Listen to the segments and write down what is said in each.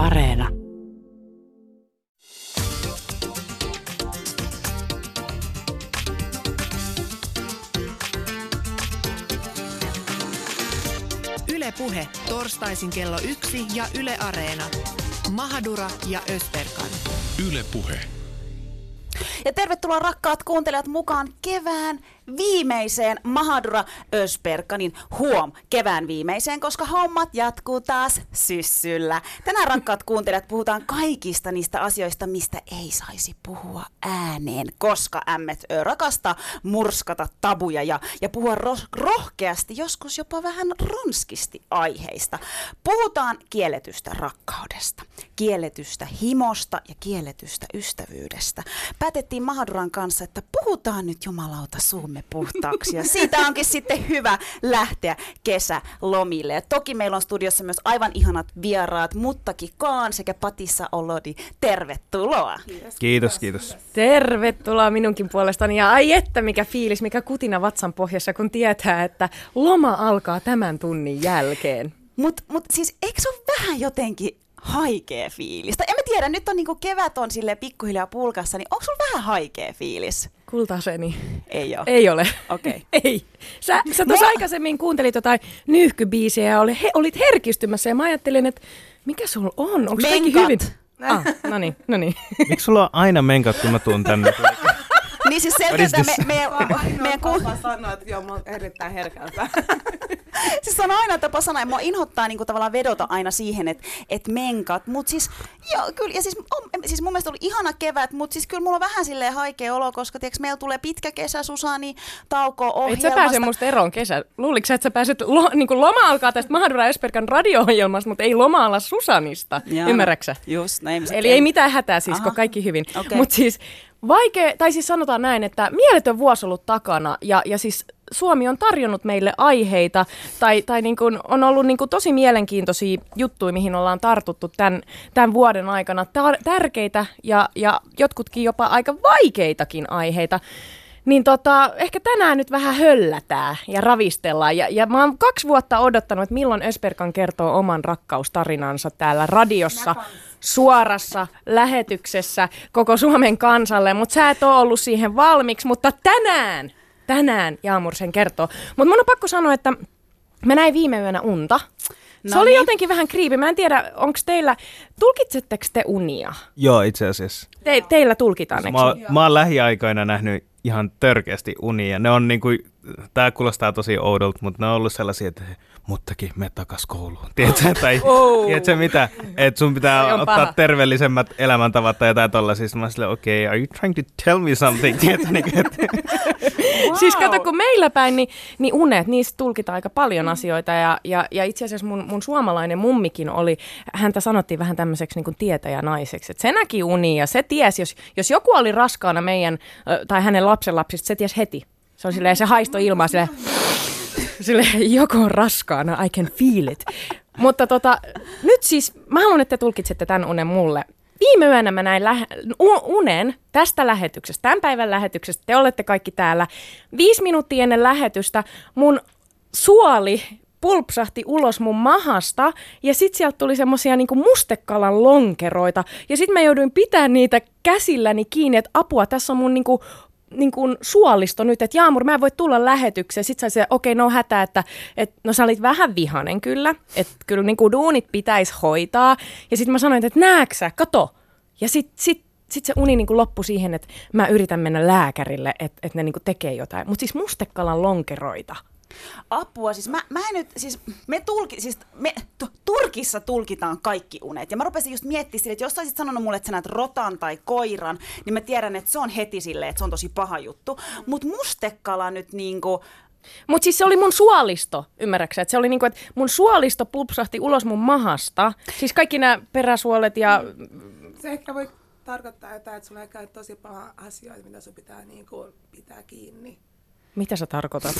Areena. Yle Puhe, torstaisin kello yksi ja Yle Areena. Mahadura ja Ösberkan. Yle Puhe. Ja tervetuloa rakkaat kuuntelijat mukaan kevään viimeiseen Mahadura Ösperkanin huom kevään viimeiseen, koska hommat jatkuu taas syssyllä. Tänään rakkaat kuuntelijat puhutaan kaikista niistä asioista, mistä ei saisi puhua ääneen, koska ämmet rakastaa murskata tabuja ja, ja puhua ro- rohkeasti, joskus jopa vähän ronskisti aiheista. Puhutaan kielletystä rakkaudesta, kielletystä himosta ja kielletystä ystävyydestä. Päätettiin Mahaduran kanssa, että puhutaan nyt jumalauta suumme puhtaaksi. Ja siitä onkin sitten hyvä lähteä kesälomille. Ja toki meillä on studiossa myös aivan ihanat vieraat, Muttaki Kaan sekä Patissa Olodi. Tervetuloa. Kiitos, kiitos. Tervetuloa minunkin puolestani ja ai että mikä fiilis, mikä kutina vatsan pohjassa, kun tietää, että loma alkaa tämän tunnin jälkeen. Mutta mut siis eikö se ole vähän jotenkin haikea fiilis? Tai en mä tiedä, nyt on niinku kevät on sille pikkuhiljaa pulkassa, niin onko sulla vähän haikea fiilis? Kultaseni. Ei ole. Ei ole. Okei. Okay. Ei. Sä, sä tuossa aikaisemmin kuuntelit jotain nyyhkybiisiä ja oli, he, olit herkistymässä ja mä ajattelin, että mikä sulla on? Onko kaikki hyvin? Ah, no niin, no niin. Miksi sulla on aina menkat, kun mä tuun tänne? Niin siis What is selkeätä me, this? meidän, sanoa, että joo, mä oon erittäin herkältä. siis se on aina tapa sanoa, ja mua inhottaa niinku tavallaan vedota aina siihen, että et menkat, mut siis, joo, kyllä, ja siis, on, siis mun mielestä oli ihana kevät, mut siis kyllä mulla on vähän silleen haikea olo, koska tiiäks, meillä tulee pitkä kesä, Susani, tauko Et ohjelmasta. sä pääse musta eroon kesä. Luuliko sä, että sä pääset, lo, niin kuin loma alkaa tästä Mahadura Esperkan radio-ohjelmasta, mutta ei loma ala Susanista. Jaa, Ymmärräksä? Just, näin. Eli ei mitään hätää siis, Aha. kun kaikki hyvin. Okei. Mutta siis vaikea, tai siis sanotaan näin, että mieletön vuosi ollut takana ja, ja siis Suomi on tarjonnut meille aiheita tai, tai niin kuin on ollut niin kuin tosi mielenkiintoisia juttuja, mihin ollaan tartuttu tämän, tämän vuoden aikana. Tar- tärkeitä ja, ja jotkutkin jopa aika vaikeitakin aiheita. Niin tota, ehkä tänään nyt vähän höllätää ja ravistellaan. Ja, ja mä oon kaksi vuotta odottanut, että milloin Ösperkan kertoo oman rakkaustarinansa täällä radiossa suorassa lähetyksessä koko Suomen kansalle, mutta sä et ole ollut siihen valmiiksi, mutta tänään, tänään Jaamur sen kertoo. Mutta mun on pakko sanoa, että mä näin viime yönä unta. Se No oli niin. jotenkin vähän kriipi. Mä en tiedä, onko teillä, tulkitsetteko te unia? Joo, itse asiassa. Te, teillä tulkitaan, eikö Mä, mä oon lähiaikoina nähnyt ihan törkeästi unia. Ne on niinku, tää kuulostaa tosi oudolta, mutta ne on ollut sellaisia, että muttakin me takas kouluun. Tiedätkö, tai, Oh. tiedätkö mitä? Että sun pitää ottaa paha. terveellisemmät elämäntavat tai jotain tollasia. Sitten mä okei, okay, are you trying to tell me something? Tiedätkö, niinku, että Siis kato, kun meillä päin, niin, niin unet, niistä tulkitaan aika paljon asioita. Ja, ja, ja itse asiassa mun, mun suomalainen mummikin oli, häntä sanottiin vähän tämmöiseksi niin kuin tietäjänaiseksi. Että se näki unia ja se tiesi, jos, jos joku oli raskaana meidän, tai hänen lapsenlapsista, se tiesi heti. Se on silleen, se haisto ilmaa silleen, silleen, joku on raskaana, I can feel it. Mutta tota, nyt siis, mä haluan, että te tulkitsette tämän unen mulle. Viime yönä mä näin lähe- unen tästä lähetyksestä, tämän päivän lähetyksestä. Te olette kaikki täällä. Viisi minuuttia ennen lähetystä mun suoli pulpsahti ulos mun mahasta ja sit sieltä tuli semmosia niinku mustekalan lonkeroita ja sit mä jouduin pitää niitä käsilläni kiinni, että apua, tässä on mun niinku niin kuin suolisto nyt, että Jaamur, mä en voi tulla lähetykseen. Sitten sä okei, okay, no hätä, että, että no sä olit vähän vihanen kyllä, että kyllä niin kuin duunit pitäisi hoitaa. Ja sitten mä sanoin, että nääksä, kato. Ja sitten sit, sit se uni niin kuin loppui siihen, että mä yritän mennä lääkärille, että, että ne niin kuin tekee jotain. Mutta siis mustekalan lonkeroita. Apua, siis mä, mä en nyt, siis me, tulki, siis me tu, Turkissa tulkitaan kaikki unet. Ja mä rupesin just miettimään sille, että jos sä olisit sanonut mulle, että sä näet rotan tai koiran, niin mä tiedän, että se on heti silleen, että se on tosi paha juttu. Mutta mustekala nyt niinku, Mutta siis se oli mun suolisto, ymmärräksä? Että se oli niinku, että mun suolisto pulpsahti ulos mun mahasta. Siis kaikki nämä peräsuolet ja Se ehkä voi tarkoittaa jotain, että sulla käy tosi paha asioita, mitä sun pitää niin kuin, pitää kiinni. Mitä sä tarkoitat?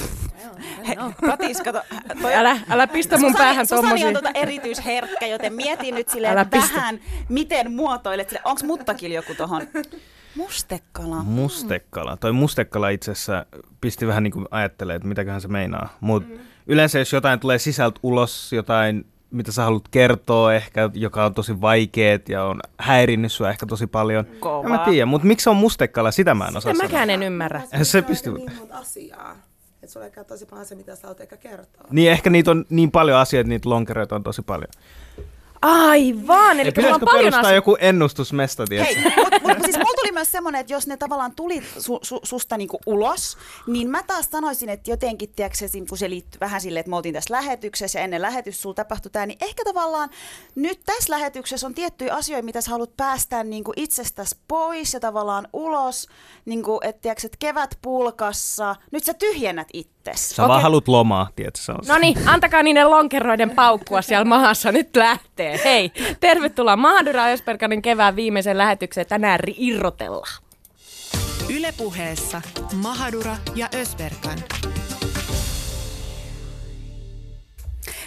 he, Patis, kato, toi, Älä, älä pistä mun Susani- päähän Susani tommosia. on tuota erityisherkkä, joten mietin nyt silleen Älä pistä. vähän, miten muotoilet sille. Onko muttakilla joku tohon? Mustekala. Mustekala. Toi mustekala itse asiassa pisti vähän niin kuin ajattelemaan, että mitäköhän se meinaa. Mutta mm. yleensä jos jotain tulee sisältä ulos, jotain mitä sä haluat kertoa ehkä, joka on tosi vaikeet ja on häirinnyt sua ehkä tosi paljon. Kova. En mä tiedä, mutta miksi se on mustekala, sitä mä en osaa Sitä sanoa. mäkään en ymmärrä. Se Se pystyy- pystyy. niin monta asiaa. Että sulla ei käy tosi paljon se, mitä sä haluat ehkä kertoa. Niin ehkä niitä on niin paljon asioita, niitä lonkeroita on tosi paljon. Aivan, eli mulla on paljon asioita. joku ennustusmesta, tiedätkö? Hei, mutta mut, siis mulla tuli myös semmoinen, että jos ne tavallaan tuli su, su, susta niinku ulos, niin mä taas sanoisin, että jotenkin, tiedätkö, kun se liittyy vähän silleen, että me oltiin tässä lähetyksessä ja ennen lähetys sulla tapahtui tämä, niin ehkä tavallaan nyt tässä lähetyksessä on tiettyjä asioita, mitä sä haluat päästää niinku itsestäsi pois ja tavallaan ulos, niinku, että tiedätkö, että kevät pulkassa, nyt sä tyhjennät itsesi. Sä vaan Okei. haluat lomaa, tiedätkö? Se on se. No niin, antakaa niiden lonkeroiden paukkua siellä mahassa. Nyt lähtee. Hei, tervetuloa Mahadura Ösperkanin kevään viimeisen lähetykseen. Tänään irrotellaan. Ylepuheessa Mahadura ja Ösberkan.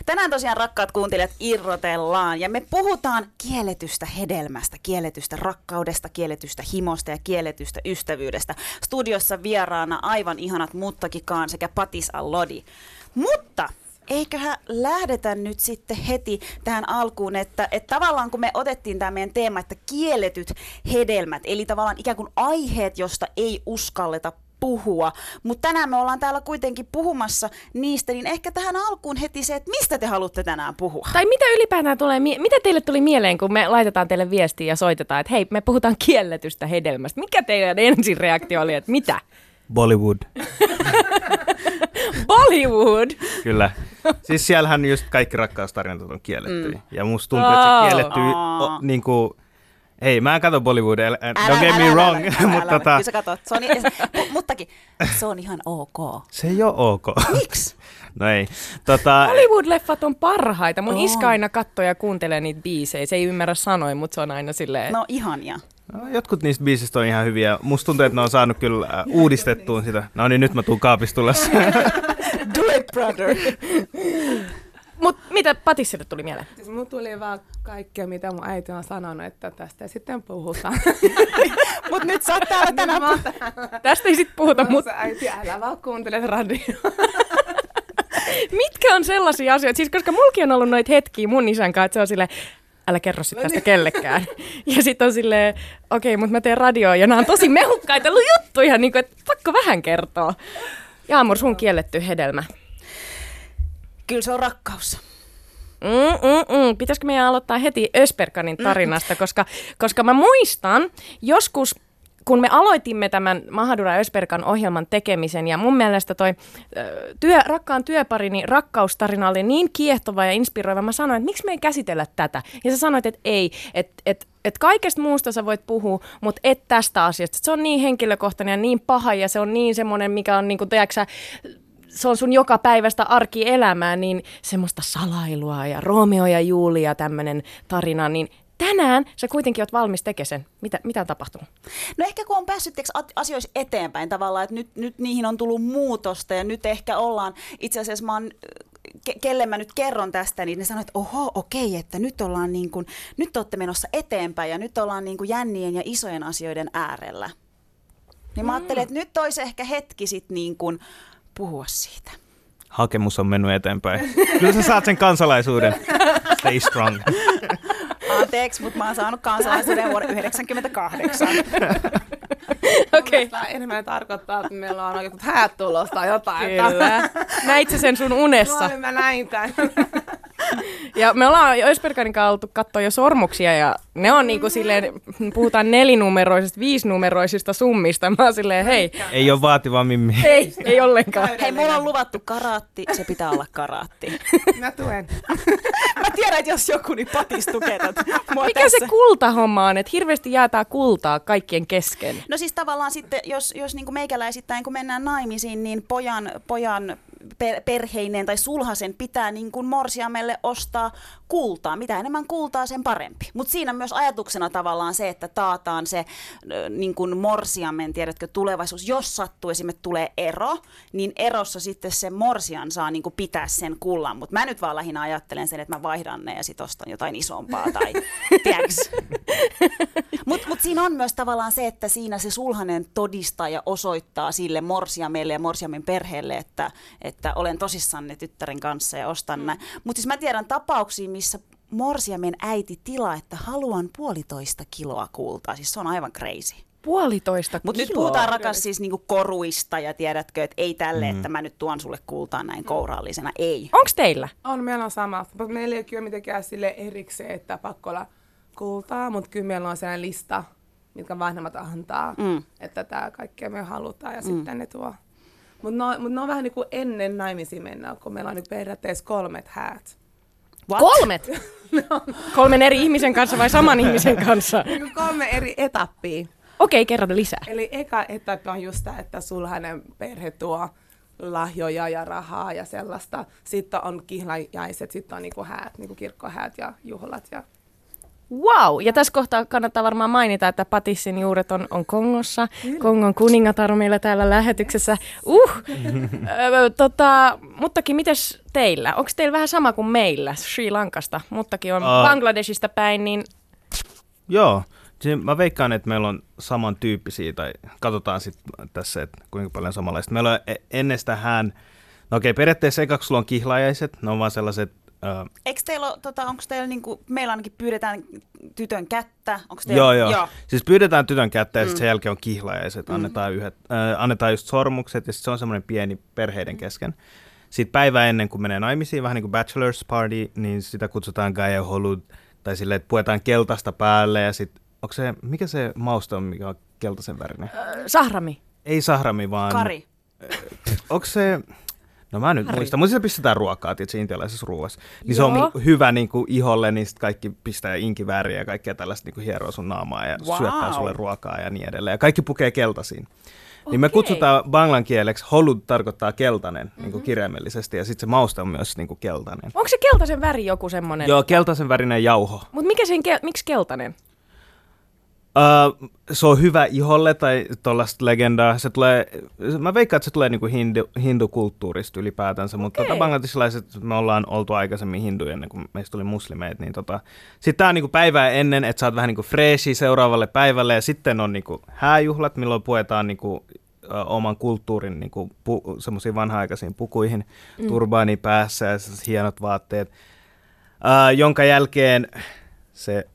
Tänään tosiaan rakkaat kuuntelijat irrotellaan ja me puhutaan kielletystä hedelmästä, kielletystä rakkaudesta, kielletystä himosta ja kielletystä ystävyydestä. Studiossa vieraana aivan ihanat Muttakikaan sekä Patis Allodi. Mutta eiköhän lähdetä nyt sitten heti tähän alkuun, että, että tavallaan kun me otettiin tämä meidän teema, että kielletyt hedelmät, eli tavallaan ikään kuin aiheet, josta ei uskalleta puhua. Mutta tänään me ollaan täällä kuitenkin puhumassa niistä, niin ehkä tähän alkuun heti se, että mistä te haluatte tänään puhua? Tai mitä ylipäätään tulee, mitä teille tuli mieleen, kun me laitetaan teille viestiä ja soitetaan, että hei, me puhutaan kielletystä hedelmästä. Mikä teidän ensin reaktio oli, että mitä? Bollywood, Bollywood! kyllä. Siis siellähän just kaikki rakkaustarinat on kielletty. Mm. Ja musta tuntuu, että Oh. se kielletty, o, Aa. niin kuin, hei, mä en katso Bollywoodia, älä- Älä, don't get me älä, wrong, älä, älä, mutta älä, tota, Kyllä sä katot. Se on, muttakin, se on ihan ok. se ei ole ok. Miksi? No ei. Tota, Hollywood-leffat on parhaita. Mun On. iska aina katsoo ja kuuntelee niitä biisejä. Se ei ymmärrä sanoja, mutta se on aina silleen... No ihania. no, jotkut niistä biisistä on ihan hyviä. Musta tuntuu, että ne on saanut kyllä äh, uudistettua sitä. No niin, nyt mä tuun kaapista tullessa. Do it, brother. Mut mitä Patissille tuli mieleen? Siis mun tuli vaan kaikkea, mitä mun äiti on sanonut, että tästä sitten puhutaan. Mutta nyt sä oot täällä tänään. Mä oon Tästä ei sit puhuta, mutta äiti, älä vaan kuuntele radioa. mitkä on sellaisia asioita? Siis koska mulki on ollut noita hetkiä mun isän kanssa, että se on silleen, älä kerro sit tästä kellekään. Ja sitten on silleen, okei, mutta mä teen radioa ja nämä on tosi mehukkaita juttuja, niin kuin, että pakko vähän kertoa. Jaamur, sun kielletty hedelmä. Kyllä se on rakkaus. Mm, mm, mm. Pitäisikö meidän aloittaa heti Ösperkanin tarinasta, koska, koska mä muistan joskus, kun me aloitimme tämän Mahadura Ösperkan ohjelman tekemisen, ja mun mielestä toi työ, rakkaan työparini rakkaustarina oli niin kiehtova ja inspiroiva, mä sanoin, että miksi me ei käsitellä tätä? Ja sä sanoit, että ei, että et, et kaikesta muusta sä voit puhua, mutta et tästä asiasta. Se on niin henkilökohtainen ja niin paha, ja se on niin semmoinen, mikä on, niin kuin, tiedätkö sä, se on sun joka päivästä arkielämää, niin semmoista salailua ja Romeo ja Julia tämmöinen tarina, niin tänään sä kuitenkin oot valmis tekemään sen. Mitä, mitä on tapahtunut? No ehkä kun on päässyt asioissa eteenpäin tavallaan, että nyt, nyt niihin on tullut muutosta ja nyt ehkä ollaan, itse asiassa mä oon ke- kelle mä nyt kerron tästä, niin ne sanoo, että oho, okei, että nyt ollaan niin kuin, nyt olette menossa eteenpäin ja nyt ollaan niin kuin jännien ja isojen asioiden äärellä. Niin mä ajattelin, että nyt olisi ehkä hetki sit niin kuin puhua siitä. Hakemus on mennyt eteenpäin. Kyllä sä saat sen kansalaisuuden. Stay strong. Anteeksi, mutta mä oon saanut kansalaisuuden vuonna 1998. Okei. Tämä enemmän tarkoittaa, että meillä on jotkut häät tulossa tai jotain. Kyllä. Näit sä sen sun unessa? No, mä näin tämän. Ja me ollaan jo Ösperkanin kanssa oltu katsoa jo sormuksia ja ne on niinku silleen, puhutaan nelinumeroisista, viisinumeroisista summista. Mä oon silleen, hei, Ei ole vaativa mimmi. ei, ei ollenkaan. Hei, mulla on luvattu karaatti, se pitää olla karaatti. Mä tuen. Mä tiedän, että jos joku, niin patis tukee tätä. Mikä tässä. se kultahomma on, että hirveästi jaetaan kultaa kaikkien kesken? No siis tavallaan sitten, jos, jos niin kuin meikäläisittäin, kun mennään naimisiin, niin pojan, pojan per, perheinen tai sulhasen pitää niin kuin morsiamelle ostaa kultaa. Mitä enemmän kultaa, sen parempi. Mutta siinä myös ajatuksena tavallaan se, että taataan se niin kuin morsiamen, tiedätkö, tulevaisuus. Jos sattuu esimerkiksi tulee ero, niin erossa sitten se morsian saa niin kuin pitää sen kullan. Mutta mä nyt vaan lähinnä ajattelen sen, että mä vaihdan ne ja sit ostan jotain isompaa tai tiedätkö. Mutta mut siinä on myös tavallaan se, että siinä se sulhanen todistaa ja osoittaa sille morsiamelle ja morsiamen perheelle, että, että olen tosissanne tyttären kanssa ja ostan mm. näin. Mutta siis mä tiedän tapauksia, missä morsiamen äiti tilaa, että haluan puolitoista kiloa kultaa. Siis se on aivan crazy. Puolitoista Mutta nyt puhutaan rakas siis niinku koruista ja tiedätkö, että ei tälle, mm. että mä nyt tuon sulle kultaa näin kourallisena. Ei. Onks teillä? On, meillä on sama. Mutta meillä ei ole kyllä mitenkään sille erikseen, että pakko olla kultaa, mutta kyllä meillä on sellainen lista, mitkä vanhemmat antaa, Mm. että tämä kaikkea me halutaan ja mm. sitten ne tuo. Mutta ne, on- mut ne on vähän niin kuin ennen naimisiin mennään, kun meillä on nyt periaatteessa kolmet häät. What? Kolmet? Kolmen eri ihmisen kanssa vai saman ihmisen kanssa? Niin kuin kolme eri etappia. Okei, kerrota lisää. Eli eka etappi on just tämä, että sulhanen perhe tuo lahjoja ja rahaa ja sellaista. Sitten on kihlajaiset, sitten on niinku häät, niinku kirkkohäät ja juhlat. Ja... Wow! Ja tässä kohtaa kannattaa varmaan mainita, että Patissin juuret on, on Kongossa. Kongon kuningatar on meillä täällä lähetyksessä. Uh! Ö, tota, muttakin, mites teillä? Onko teillä vähän sama kuin meillä Sri Lankasta? Muttakin on Aa. Bangladesista päin, niin Joo, mä veikkaan, että meillä on samantyyppisiä, tai katsotaan sitten tässä, että kuinka paljon samanlaista. Meillä on e- ennestään, no okei, periaatteessa ekaksi sulla on kihlajaiset, ne on vaan sellaiset, äh, Eikö teillä, ole, tota, onko teillä niinku, meillä ainakin pyydetään tytön kättä? Onko teillä, joo, joo, joo. Siis pyydetään tytön kättä ja sitten sen jälkeen on kihlajaiset, annetaan, yhdet, äh, annetaan just sormukset ja sitten se on semmoinen pieni perheiden kesken. Sitten päivää ennen kuin menee naimisiin, vähän niin kuin bachelor's party, niin sitä kutsutaan Gaia Holud, tai silleen, että puetaan keltaista päälle ja sitten, onko se, mikä se mauste on, mikä on keltaisen värinen? ö, sahrami. Ei sahrami, vaan... Kari. Onko se... No mä en nyt muista, mutta sitä pistetään ruokaa, tietysti intialaisessa ruoassa. Niin se on Joo. hyvä niin kuin iholle, niin sit kaikki pistää inkivääriä ja kaikkea tällaista niin kuin hieroo sun naamaa ja Wow. syöttää sulle ruokaa ja niin edelleen. Ja kaikki pukee keltaisiin. Niin me kutsutaan banglan kieleksi, holud tarkoittaa keltainen niin kuin kirjaimellisesti ja sitten se mauste on myös niin kuin keltainen. Onko se keltaisen väri joku semmoinen? Joo, keltaisen värinen jauho. Mutta mikä sen, kel- miksi keltainen? Uh, se on hyvä iholle tai tuollaista legendaa. Se tulee, mä veikkaan, että se tulee niinku hindu, hindukulttuurista ylipäätänsä, mutta Okei. tota, bangladesilaiset, me ollaan oltu aikaisemmin hinduja ennen kuin meistä tuli muslimeet, niin tota, sitten tää on niinku päivää ennen, että sä oot vähän niinku freshi seuraavalle päivälle ja sitten on niinku hääjuhlat, milloin puetaan niinku oman kulttuurin niinku pu, semmoisiin vanha-aikaisiin pukuihin, mm. turbaani päässä ja hienot vaatteet, uh, jonka jälkeen se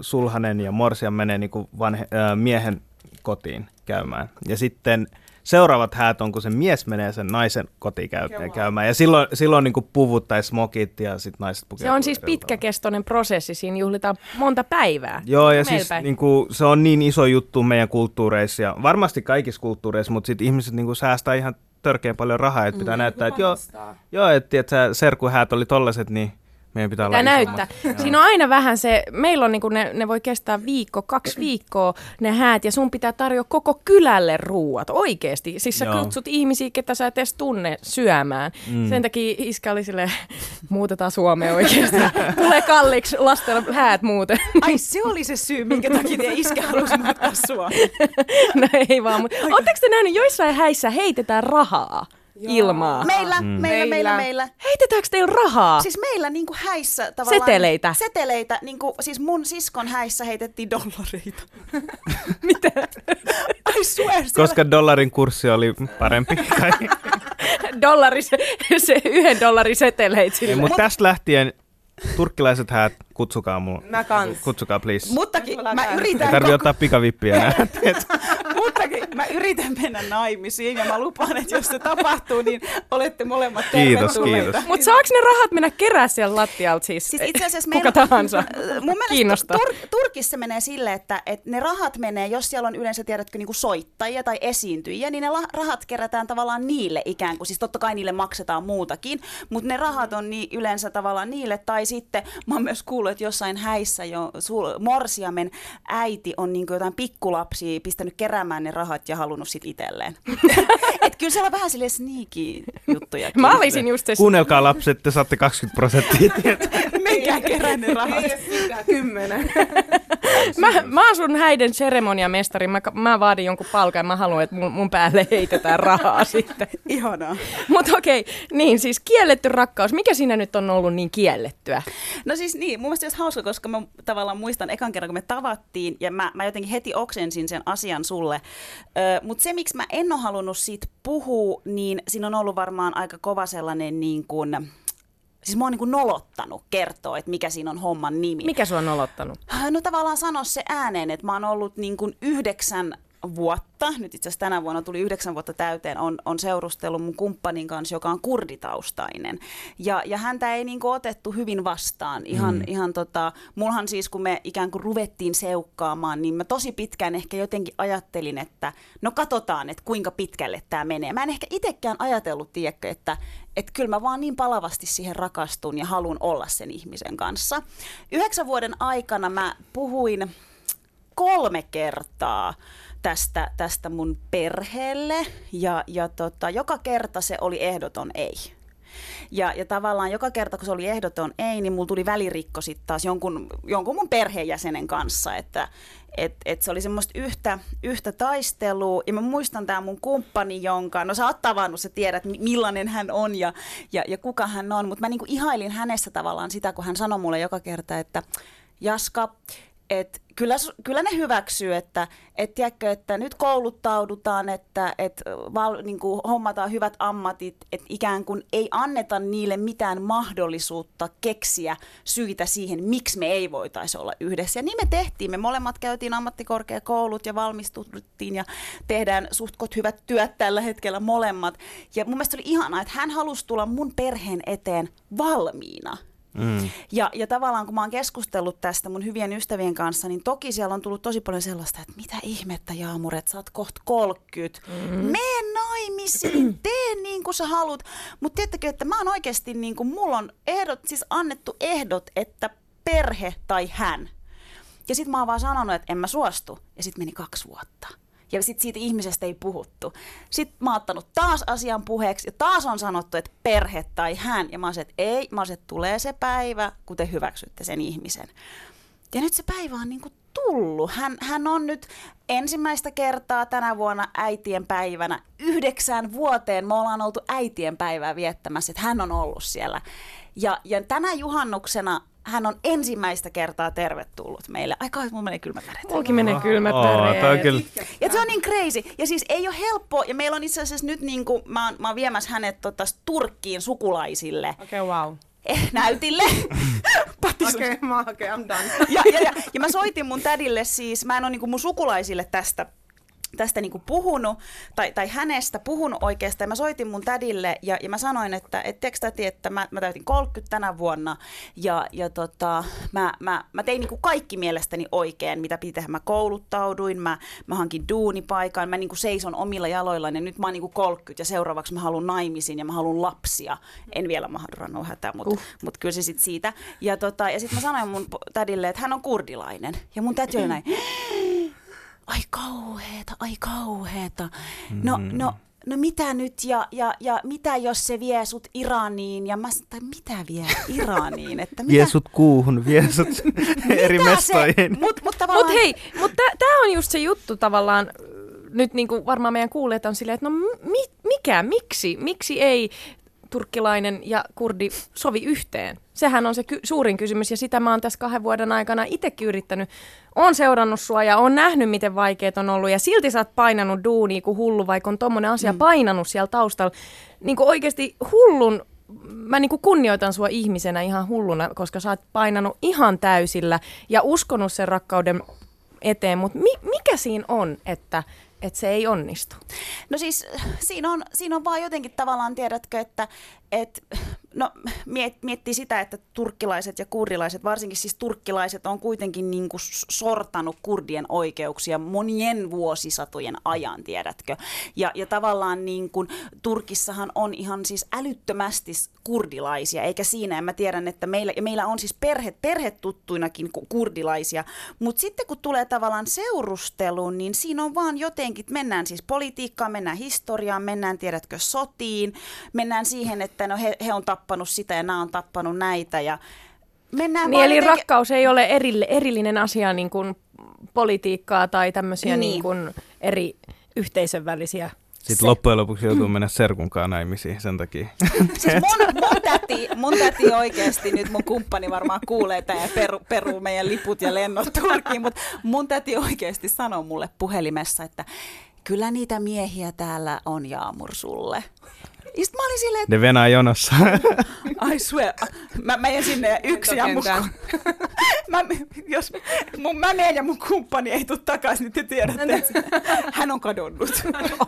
sulhanen ja morsian menee niin kuin vanhe, äh, miehen kotiin käymään. Ja sitten seuraavat häät on, kun se mies menee sen naisen kotiin käy, käymään. Ja silloin, silloin niin kuin puvut tai smokit ja sitten naiset pukeutuu. Se on siis pitkäkestoinen prosessi, siinä juhlitaan monta päivää. Joo, ja siis niin kuin, se on niin iso juttu meidän kulttuureissa ja varmasti kaikissa kulttuureissa, mutta sitten ihmiset niin kuin, säästää ihan törkeän paljon rahaa, että pitää mm. näyttää, että joo, joo että et, sä serkuhäät oli tollaset, niin meidän pitää Pitää isommat. näyttää. Siinä on aina vähän se, meillä on niinku ne, ne voi kestää viikko, kaksi viikkoa ne häät ja sun pitää tarjoa koko kylälle ruuat, oikeesti. Siis sä Joo. kutsut ihmisiä, ketä sä et edes tunne syömään. Mm. Sen takia iskä oli sille, muutetaan Suomeen oikeesti. Tulee kalliiksi lastella häät muuten. Ai se oli se syy, minkä takia teidän iskä halusi muuttaa sua. no ei vaan, mutta ootteko te nähnyt, joissain häissä heitetään rahaa ilmaa? Meillä, mm. meillä, meillä, Meillä. meillä. Heitetäänkö teillä rahaa? Siis meillä niinku häissä tavallaan... Seteleitä. Seteleitä. Niinku, siis mun siskon häissä heitettiin dollareita. Mitä? I swear. siellä- Koska dollarin kurssi oli parempi. Kai. Dollari, se, se yhden dollarin seteleitä Ei, sille. mutta tästä lähtien turkkilaiset häät, kutsukaa mua. Mä kans. Kutsukaa please. Muttakin Mulla mä käy. Ei yritän, tarvi koko, ottaa pikavippiä enää. muttakin mä yritän mennä naimisiin ja mä lupaan, että jos se tapahtuu, niin olette molemmat Kiitos, tervetulleita. kiitos. Mutta saako ne rahat mennä kerää siellä lattialta siis? Siis itse asiassa Kuka meillä, tahansa. Mun mielestä Kiinnostaa. Tur- Turkissa menee sille, että, että ne rahat menee, jos siellä on yleensä, tiedätkö, niin kuin soittajia tai esiintyjiä, niin ne la- rahat kerätään tavallaan niille ikään kuin. Siis totta kai niille maksetaan muutakin, mutta ne rahat on niin, yleensä tavallaan niille. Tai sitten mä oon myös kuullut, että jossain häissä jo sul- morsiamen äiti on niin kuin jotain pikkulapsia pistänyt keräämään ne rahat ja halunnut sit itselleen. Et kyllä siellä on vähän silleen sneaky juttuja. Mä olisin just se... Kuunnelkaa lapset, te saatte 20 prosenttia. pitkään kerännyt rahat. Kymmenen. Mä, mä oon sun häiden seremoniamestari. Mä, mä vaadin jonkun palkan ja mä haluan, että mun, mun päälle heitetään rahaa sitten. Ihanaa. Mutta okei, niin siis kielletty rakkaus. Mikä siinä nyt on ollut niin kiellettyä? No siis niin, mun mielestä se hauska, koska mä tavallaan muistan ekan kerran, kun me tavattiin, ja mä, mä jotenkin heti oksensin sen asian sulle. Mutta se, miksi mä en ole halunnut siitä puhua, niin siinä on ollut varmaan aika kova sellainen niin kuin, siis mä oon niin kuin nolottanut kertoa, että mikä siinä on homman nimi. Mikä sua on nolottanut? No tavallaan sanoa se ääneen, että mä oon ollut niin kuin yhdeksän vuotta, nyt itse asiassa tänä vuonna tuli yhdeksän vuotta täyteen, on, on seurustellut mun kumppanin kanssa, joka on kurditaustainen. Ja, ja häntä ei niin kuin otettu hyvin vastaan. Ihan, mm. ihan tota, mulhan siis, kun me ikään kuin ruvettiin seukkaamaan, niin mä tosi pitkään ehkä jotenkin ajattelin, että no katsotaan, että kuinka pitkälle tämä menee. Mä en ehkä itsekään ajatellut, tiedäkö, että, että kyllä mä vaan niin palavasti siihen rakastun ja haluan olla sen ihmisen kanssa. Yhdeksän vuoden aikana mä puhuin kolme kertaa tästä, tästä mun perheelle ja, ja tota, joka kerta se oli ehdoton ei. Ja, ja tavallaan joka kerta, kun se oli ehdoton ei, niin mulla tuli välirikko sitten taas jonkun, jonkun mun perheenjäsenen kanssa, että et, et se oli semmoista yhtä, yhtä taistelua. Ja mä muistan tämä mun kumppani, jonka, no sä oot tavannut, sä tiedät millainen hän on ja, ja, ja kuka hän on, mutta mä niinku ihailin hänessä tavallaan sitä, kun hän sanoi mulle joka kerta, että Jaska, et kyllä, kyllä ne hyväksyy, että et tiedätkö, että nyt kouluttaudutaan, että et val, niin kuin hommataan hyvät ammatit, että ikään kuin ei anneta niille mitään mahdollisuutta keksiä syitä siihen, miksi me ei voitaisi olla yhdessä. Ja niin me tehtiin. Me molemmat käytiin ammattikorkeakoulut ja valmistuttiin ja tehdään suhtkot hyvät työt tällä hetkellä molemmat. Ja mun mielestä oli ihanaa, että hän halusi tulla mun perheen eteen valmiina Mm. Ja, ja tavallaan kun mä oon keskustellut tästä mun hyvien ystävien kanssa, niin toki siellä on tullut tosi paljon sellaista, että mitä ihmettä Jaamur, että sä oot kohta 30. Mm. Mene naimisiin, tee niin kuin sä haluat. Mutta tiedättekö, että mä oon oikeasti, niin kuin, mulla on ehdot, siis annettu ehdot, että perhe tai hän. Ja sit mä oon vaan sanonut, että en mä suostu. Ja sit meni kaksi vuotta. Ja sitten siitä ihmisestä ei puhuttu. Sitten mä oon ottanut taas asian puheeksi ja taas on sanottu, että perhe tai hän. Ja mä oon että ei, mä oon että tulee se päivä, kun te hyväksytte sen ihmisen. Ja nyt se päivä on niinku tullut. Hän, hän on nyt ensimmäistä kertaa tänä vuonna äitien päivänä. Yhdeksän vuoteen me ollaan oltu äitien päivää viettämässä, että hän on ollut siellä. Ja, ja tänä juhannuksena hän on ensimmäistä kertaa tervetullut meille. Ai kauhean, mulla menee kylmät väreet. Mullakin menee kylmät väreet. Oh, kyllä. Ja se on niin crazy. Ja siis ei ole helppo. Ja meillä on itse asiassa nyt niin kuin, mä oon, mä oon viemässä hänet tota, Turkkiin sukulaisille. Okei, okay, wow. Eh, näytille. Okei, okay, mä okay, I'm done. ja, ja, ja, ja, mä soitin mun tädille siis, mä en ole niin kuin mun sukulaisille tästä tästä niin kuin puhunut, tai, tai hänestä puhunut oikeastaan. Mä soitin mun tädille ja, ja mä sanoin, että et tiedätkö täti, että mä, mä täytin 30 tänä vuonna ja, ja tota, mä, mä, mä tein niin kuin kaikki mielestäni oikein, mitä piti tehdä. Mä kouluttauduin, mä, mä hankin duunipaikan, mä niin kuin seison omilla jaloillani ja nyt mä oon niin kuin 30 ja seuraavaksi mä haluan naimisiin ja mä haluan lapsia. En vielä mahdollisuus hätä, mutta uh. mut kyllä se sitten siitä. Ja, tota, ja sitten mä sanoin mun tädille, että hän on kurdilainen. Ja mun täti oli näin, ai kauheeta, ai kauheeta. No, mm. no, no mitä nyt ja, ja, ja mitä jos se vie sut Iraniin ja mä tai mitä vie Iraniin? Että mitä? Vie sut kuuhun, vie sut eri mestoihin. Mut, mut, tavallaan... mut hei, mutta tämä on just se juttu tavallaan, nyt niin kuin varmaan meidän kuulijat on silleen, että no mi, mikä, miksi, miksi ei turkkilainen ja kurdi sovi yhteen? Sehän on se ky- suurin kysymys ja sitä mä oon tässä kahden vuoden aikana itsekin yrittänyt. Oon seurannut sua ja on nähnyt, miten vaikeet on ollut ja silti sä oot painanut duunia kuin hullu, vaikka on tommonen asia mm. painanut siellä taustalla. Niin kuin oikeasti hullun mä niin kuin kunnioitan sua ihmisenä ihan hulluna, koska sä oot painanut ihan täysillä ja uskonut sen rakkauden eteen, mutta mi- mikä siinä on, että että se ei onnistu? No siis siinä on, siinä on vaan jotenkin tavallaan, tiedätkö, että et, no, miet, miettii sitä, että turkkilaiset ja kurdilaiset, varsinkin siis turkkilaiset, on kuitenkin niin kuin sortanut kurdien oikeuksia monien vuosisatojen ajan, tiedätkö? Ja, ja tavallaan niin kuin, Turkissahan on ihan siis älyttömästi kurdilaisia, eikä siinä, en mä tiedän, että meillä, ja meillä on siis perhe, perhetuttuinakin kurdilaisia, mutta sitten kun tulee tavallaan seurusteluun, niin siinä on vaan jotenkin, mennään siis politiikkaan, mennään historiaan, mennään, tiedätkö, sotiin, mennään siihen, että no he, he on tappanut sitä ja nämä on tappanut näitä ja mennään Niin, eli jotenkin- rakkaus ei ole erille, erillinen asia niin kuin politiikkaa tai tämmöisiä Niin. niin. kuin eri yhteisön välisiä. Sitten Se- loppujen lopuksi joutuu mennä serkunkaan naimisiin sen takia. Siis mun, mun, täti, mun täti oikeasti, nyt mun kumppani varmaan kuulee tämän ja peru, peruu meidän liput ja lennot Turkiin, mutta mun täti oikeasti sanoi mulle puhelimessa, että kyllä niitä miehiä täällä on Jaamur sulle. Ja sit mä olin silleen, että Ne venää jonossa. I swear, mä menen sinne ja yksi ja mun, mä, jos mun, mä menen ja mun kumppani ei tule takaisin, niin te tiedätte, että hän on kadonnut.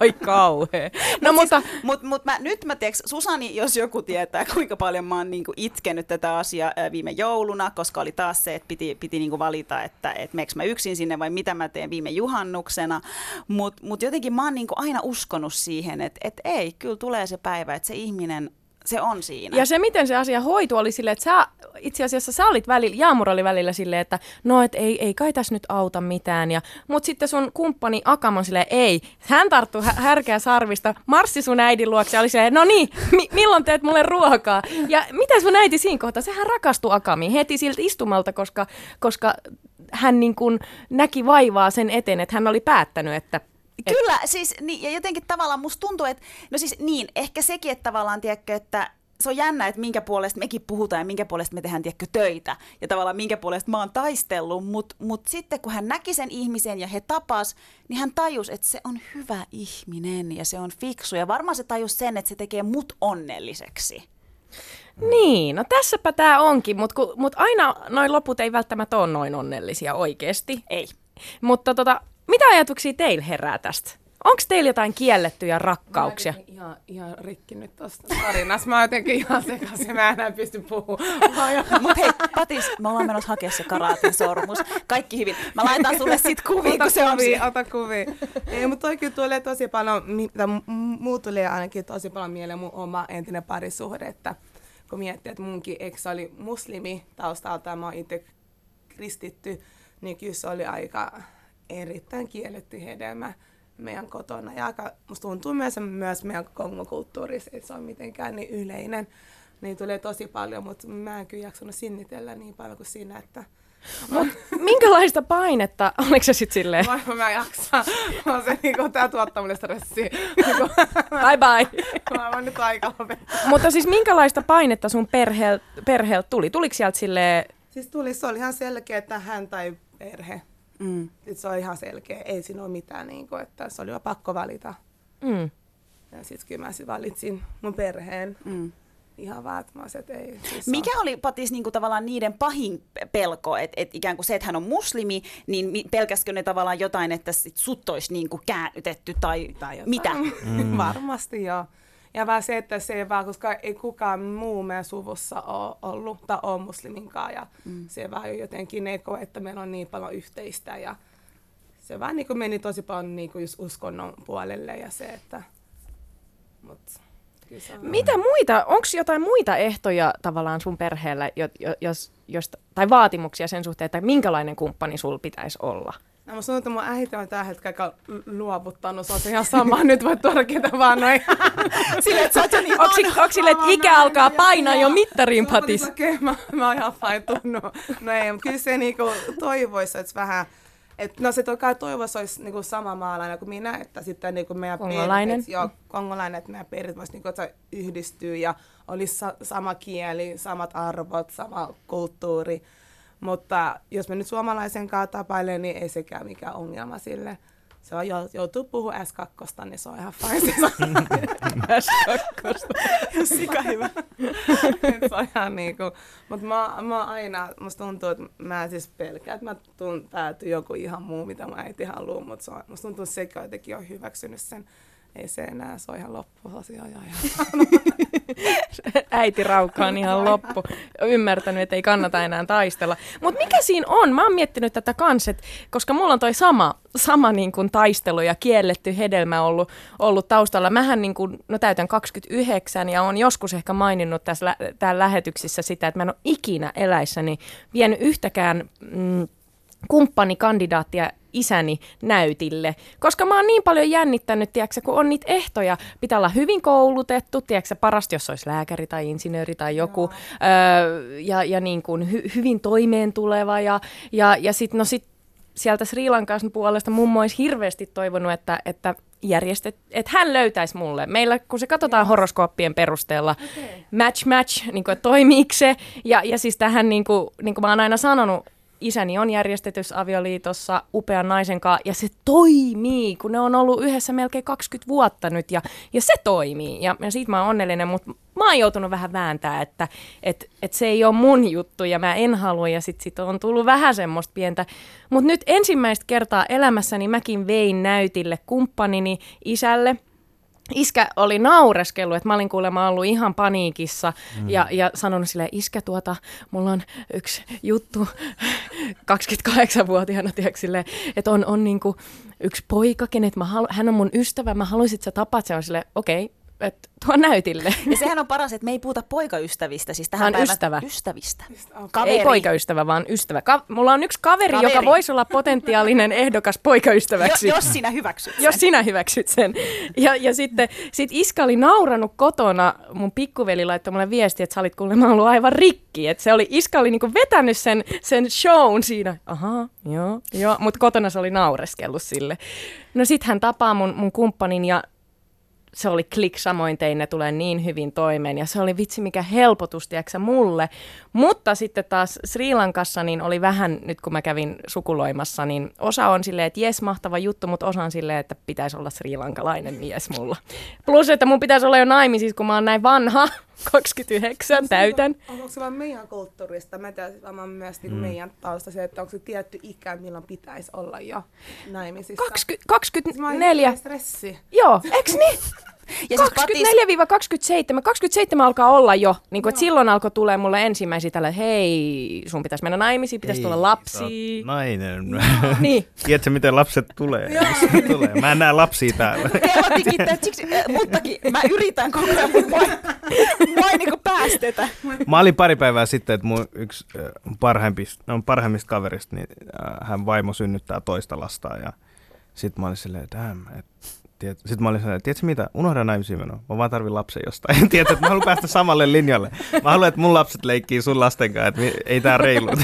Oi kauhea. No Mut mutta Siis, mut, mut mä, nyt mä tiedätkö, Susani, jos joku tietää, kuinka paljon mä oon niinku itkenyt tätä asiaa viime jouluna, koska oli taas se, että piti, piti niinku valita, että et meneekö mä yksin sinne vai mitä mä teen viime juhannuksena. Mutta mut jotenkin mä oon niinku aina uskonut siihen, että et ei, kyllä tulee se päivä, että se ihminen, se on siinä. Ja se, miten se asia hoitui, oli silleen, että sä, itse asiassa sä olit välillä, Jaamur oli välillä silleen, että no, et ei, ei kai tässä nyt auta mitään. Ja, mutta sitten sun kumppani Akam on silleen, ei. Hän tarttui hä- härkeä sarvista, marssi sun äidin luokse ja oli silleen, no niin, mi- milloin teet mulle ruokaa? Ja mitä sun äiti siinä kohtaa? Sehän rakastui Akamiin heti siltä istumalta, koska, koska hän niin kuin näki vaivaa sen eteen, että hän oli päättänyt, että Kyllä, siis niin, ja jotenkin tavallaan musta tuntuu, että, no siis niin, ehkä sekin, että tavallaan, tiedätkö, että se on jännä, että minkä puolesta mekin puhutaan ja minkä puolesta me tehdään, tiedätkö, töitä. Ja tavallaan minkä puolesta mä oon taistellut, mutta mut sitten kun hän näki sen ihmisen ja he tapas, niin hän tajusi, että se on hyvä ihminen ja se on fiksu. Ja varmaan se tajusi sen, että se tekee mut onnelliseksi. Niin, no tässäpä tämä onkin, mutta mut aina noin loput ei välttämättä ole noin onnellisia oikeasti. Ei. Mutta tota, mitä ajatuksia teillä herää tästä? Onko teillä jotain kiellettyjä rakkauksia? Mä Ihan, ihan rikki nyt tosta tarinasta. Mä jotenkin ihan sekaisin. Mä enää pysty puhumaan. Mutta hei, Patis, me ollaan menossa hakea se karaatin sormus. Kaikki hyvin. Mä laitan sulle sit kuvia, kun se on kuvia, siinä. ota kuvia. Ei, mutta toi kyllä tulee tosi paljon, mi- tai m- m- muu tulee ainakin tosi paljon mieleen mun oma entinen parisuhde, että kun miettii, että munkin ex oli muslimi taustalta ja mä oon itse kristitty, niin kyllä se oli aika erittäin kielletty hedelmä meidän kotona. Ja aika, musta tuntuu myös, myös meidän kongokulttuurissa, että se on mitenkään niin yleinen. Niin tulee tosi paljon, mutta mä en kyllä jaksanut sinnitellä niin paljon kuin siinä, että Mut minkälaista painetta, oliko se sitten silleen, Mä, mä jaksan. Mä se niinku, tää tuottaa mulle stressiä. Niinku, bye bye? mä oon nyt aika lopettaa. Mutta siis minkälaista painetta sun perheeltä perheelt tuli? Tuliko sieltä silleen, Siis tuli, se oli ihan selkeä, että hän tai perhe. Mm. Sit se on ihan selkeä. Ei siinä ole mitään, niinku, että se oli jo pakko valita. mm, Ja sitten kyllä mä sit valitsin mun perheen. Mm. Ihan että ei. Siis Mikä oli Patis niinku tavallaan niiden pahin pe- pelko, että et ikään kuin se, että hän on muslimi, niin mi- pelkäskö ne tavallaan jotain, että sit sut olisi niinku käännytetty tai, tai jotain. mitä? Mm. Varmasti joo. Ja vaan se, että se ei vaan, koska ei kukaan muu meidän suvussa ole ollut tai ole musliminkaan. Ja mm. se vaan jotenkin ne koe, että meillä on niin paljon yhteistä. Ja se vaan niin kuin meni tosi paljon niin kuin just uskonnon puolelle ja se, että... Mut, on... mitä muita, onko jotain muita ehtoja tavallaan sun perheellä, jo, jo, jos, josta, tai vaatimuksia sen suhteen, että minkälainen kumppani sul pitäisi olla? No, mä sanon, että mun äiti on tällä hetkellä aika lu- luovuttanut. Se on se ihan sama. Nyt voi tuoda ketä vaan noin. Sille, että sä oot niin Onko sille, että ikä alkaa painaa jo mittariin, Patis? Okei, okay, mä, mä oon ihan faitunut. No ei, mutta kyllä se niinku toivoisi, että vähän... Et, no se toki toivoisi olisi niinku sama maalainen kuin minä, että sitten niinku meidän Kongolainen. perheet, joo, kongolainen, että meidän perheet voisi niinku, että yhdistyä ja olisi sa- sama kieli, samat arvot, sama kulttuuri. Mutta jos me nyt suomalaisen kanssa tapailen, niin ei sekään mikään ongelma sille. Se on, jou- joutuu puhua S2, niin se on ihan fine. Sika hyvä. Se on ihan niinku, mutta mä, mä aina, musta tuntuu, että mä siis pelkään, että mä tuun päätyy joku ihan muu, mitä mä äiti haluaa, mutta se on, musta tuntuu, että sekä jotenkin on hyväksynyt sen. Ei se enää, se on ihan loppu asia. Ja. Äiti raukka on ihan loppu. Ymmärtänyt, että ei kannata enää taistella. Mutta mikä siinä on? Mä oon miettinyt tätä kans, et, koska mulla on toi sama, sama niin kuin taistelu ja kielletty hedelmä ollut, ollut taustalla. Mähän niin kuin, no täytän 29 ja on joskus ehkä maininnut tässä lä- täällä lähetyksissä sitä, että mä en ole ikinä eläissäni vienyt yhtäkään mm, kumppanikandidaattia isäni näytille, koska mä oon niin paljon jännittänyt, tiedätkö, kun on niitä ehtoja, pitää olla hyvin koulutettu, tiedätkö, parasti jos olisi lääkäri tai insinööri tai joku, öö, ja, ja niin kuin hy, hyvin toimeen tuleva, ja, ja, ja sitten no sit sieltä Sri Lankan puolesta mummo olisi hirveästi toivonut, että, että järjestet, että hän löytäisi mulle. Meillä, kun se katsotaan horoskooppien perusteella, okay. match match, niin kuin, että toimiiko se. Ja, ja siis tähän, niin kuin, niin kuin mä oon aina sanonut, isäni on järjestetyssä avioliitossa upean naisen kanssa ja se toimii, kun ne on ollut yhdessä melkein 20 vuotta nyt ja, ja se toimii. Ja, ja siitä mä oon onnellinen, mutta mä oon joutunut vähän vääntää, että et, et se ei ole mun juttu ja mä en halua ja sit, sit on tullut vähän semmoista pientä. Mutta nyt ensimmäistä kertaa elämässäni mäkin vein näytille kumppanini isälle – iskä oli naureskellut, että mä olin kuulemma ollut ihan paniikissa mm. ja, ja sanonut sille iskä tuota, mulla on yksi juttu 28-vuotiaana, tiedätkö, että on, on niinku yksi poika, kenet mä halu, hän on mun ystävä, mä haluaisin, että sä tapaat sen, sille, okei, okay, että tuo näytille. Ja sehän on paras, että me ei puhuta poikaystävistä, siis tähän päivän ystävä. ystävistä. Kaveri. Ei poikaystävä, vaan ystävä. Ka- mulla on yksi kaveri, kaveri, joka voisi olla potentiaalinen ehdokas poikaystäväksi. Jo, jos sinä hyväksyt sen. Jos sinä hyväksyt sen. Ja, ja sitten sit Iska oli nauranut kotona, mun pikkuveli laittoi mulle viesti, että sä olit kuulemma ollut aivan rikki. Että se oli, Iska oli niinku vetänyt sen, sen shown siinä. Aha, joo, joo. Mutta kotona se oli naureskellut sille. No sit hän tapaa mun, mun kumppanin ja se oli klik, samoin tein, ne tulee niin hyvin toimeen. Ja se oli vitsi mikä helpotus, tiedätkö, mulle. Mutta sitten taas Sri Lankassa niin oli vähän, nyt kun mä kävin sukuloimassa, niin osa on silleen, että jes, mahtava juttu, mutta osa on silleen, että pitäisi olla Sri Lankalainen mies mulla. Plus, että mun pitäisi olla jo naimisissa, kun mä oon näin vanha. 29 onko täytän. Onko se vaan meidän kulttuurista? Mä tiedän varmaan myös niin mm. meidän tausta se, että onko se tietty ikä, milloin pitäisi olla jo naimisissa. 20, 24. stressi. Joo, eks niin? Ja 24-27, 27 alkaa olla jo, niin kuin, että silloin alkoi tulee mulle ensimmäisiä tällä, hei, sun pitäisi mennä naimisiin, pitäisi tulla lapsi. Nainen. niin. Tiedätkö, miten lapset tulee? tulee? Mä en näe lapsia täällä. muttakin mä yritän koko ajan, mutta mua ei niinku päästetä. Mä olin pari päivää sitten, että mun yksi parhaimmista, no, parhaimmista kaverista, niin hän vaimo synnyttää toista lastaa ja sitten mä olin silleen, että, että Tiet, sitten mä olin sellainen, tiedätkö mitä, unohda naimisiin menoa, mä vaan tarvin lapsen jostain. Tiedätkö, että mä haluan päästä samalle linjalle. Mä haluan, että mun lapset leikkii sun lasten kanssa, että ei tää reilu.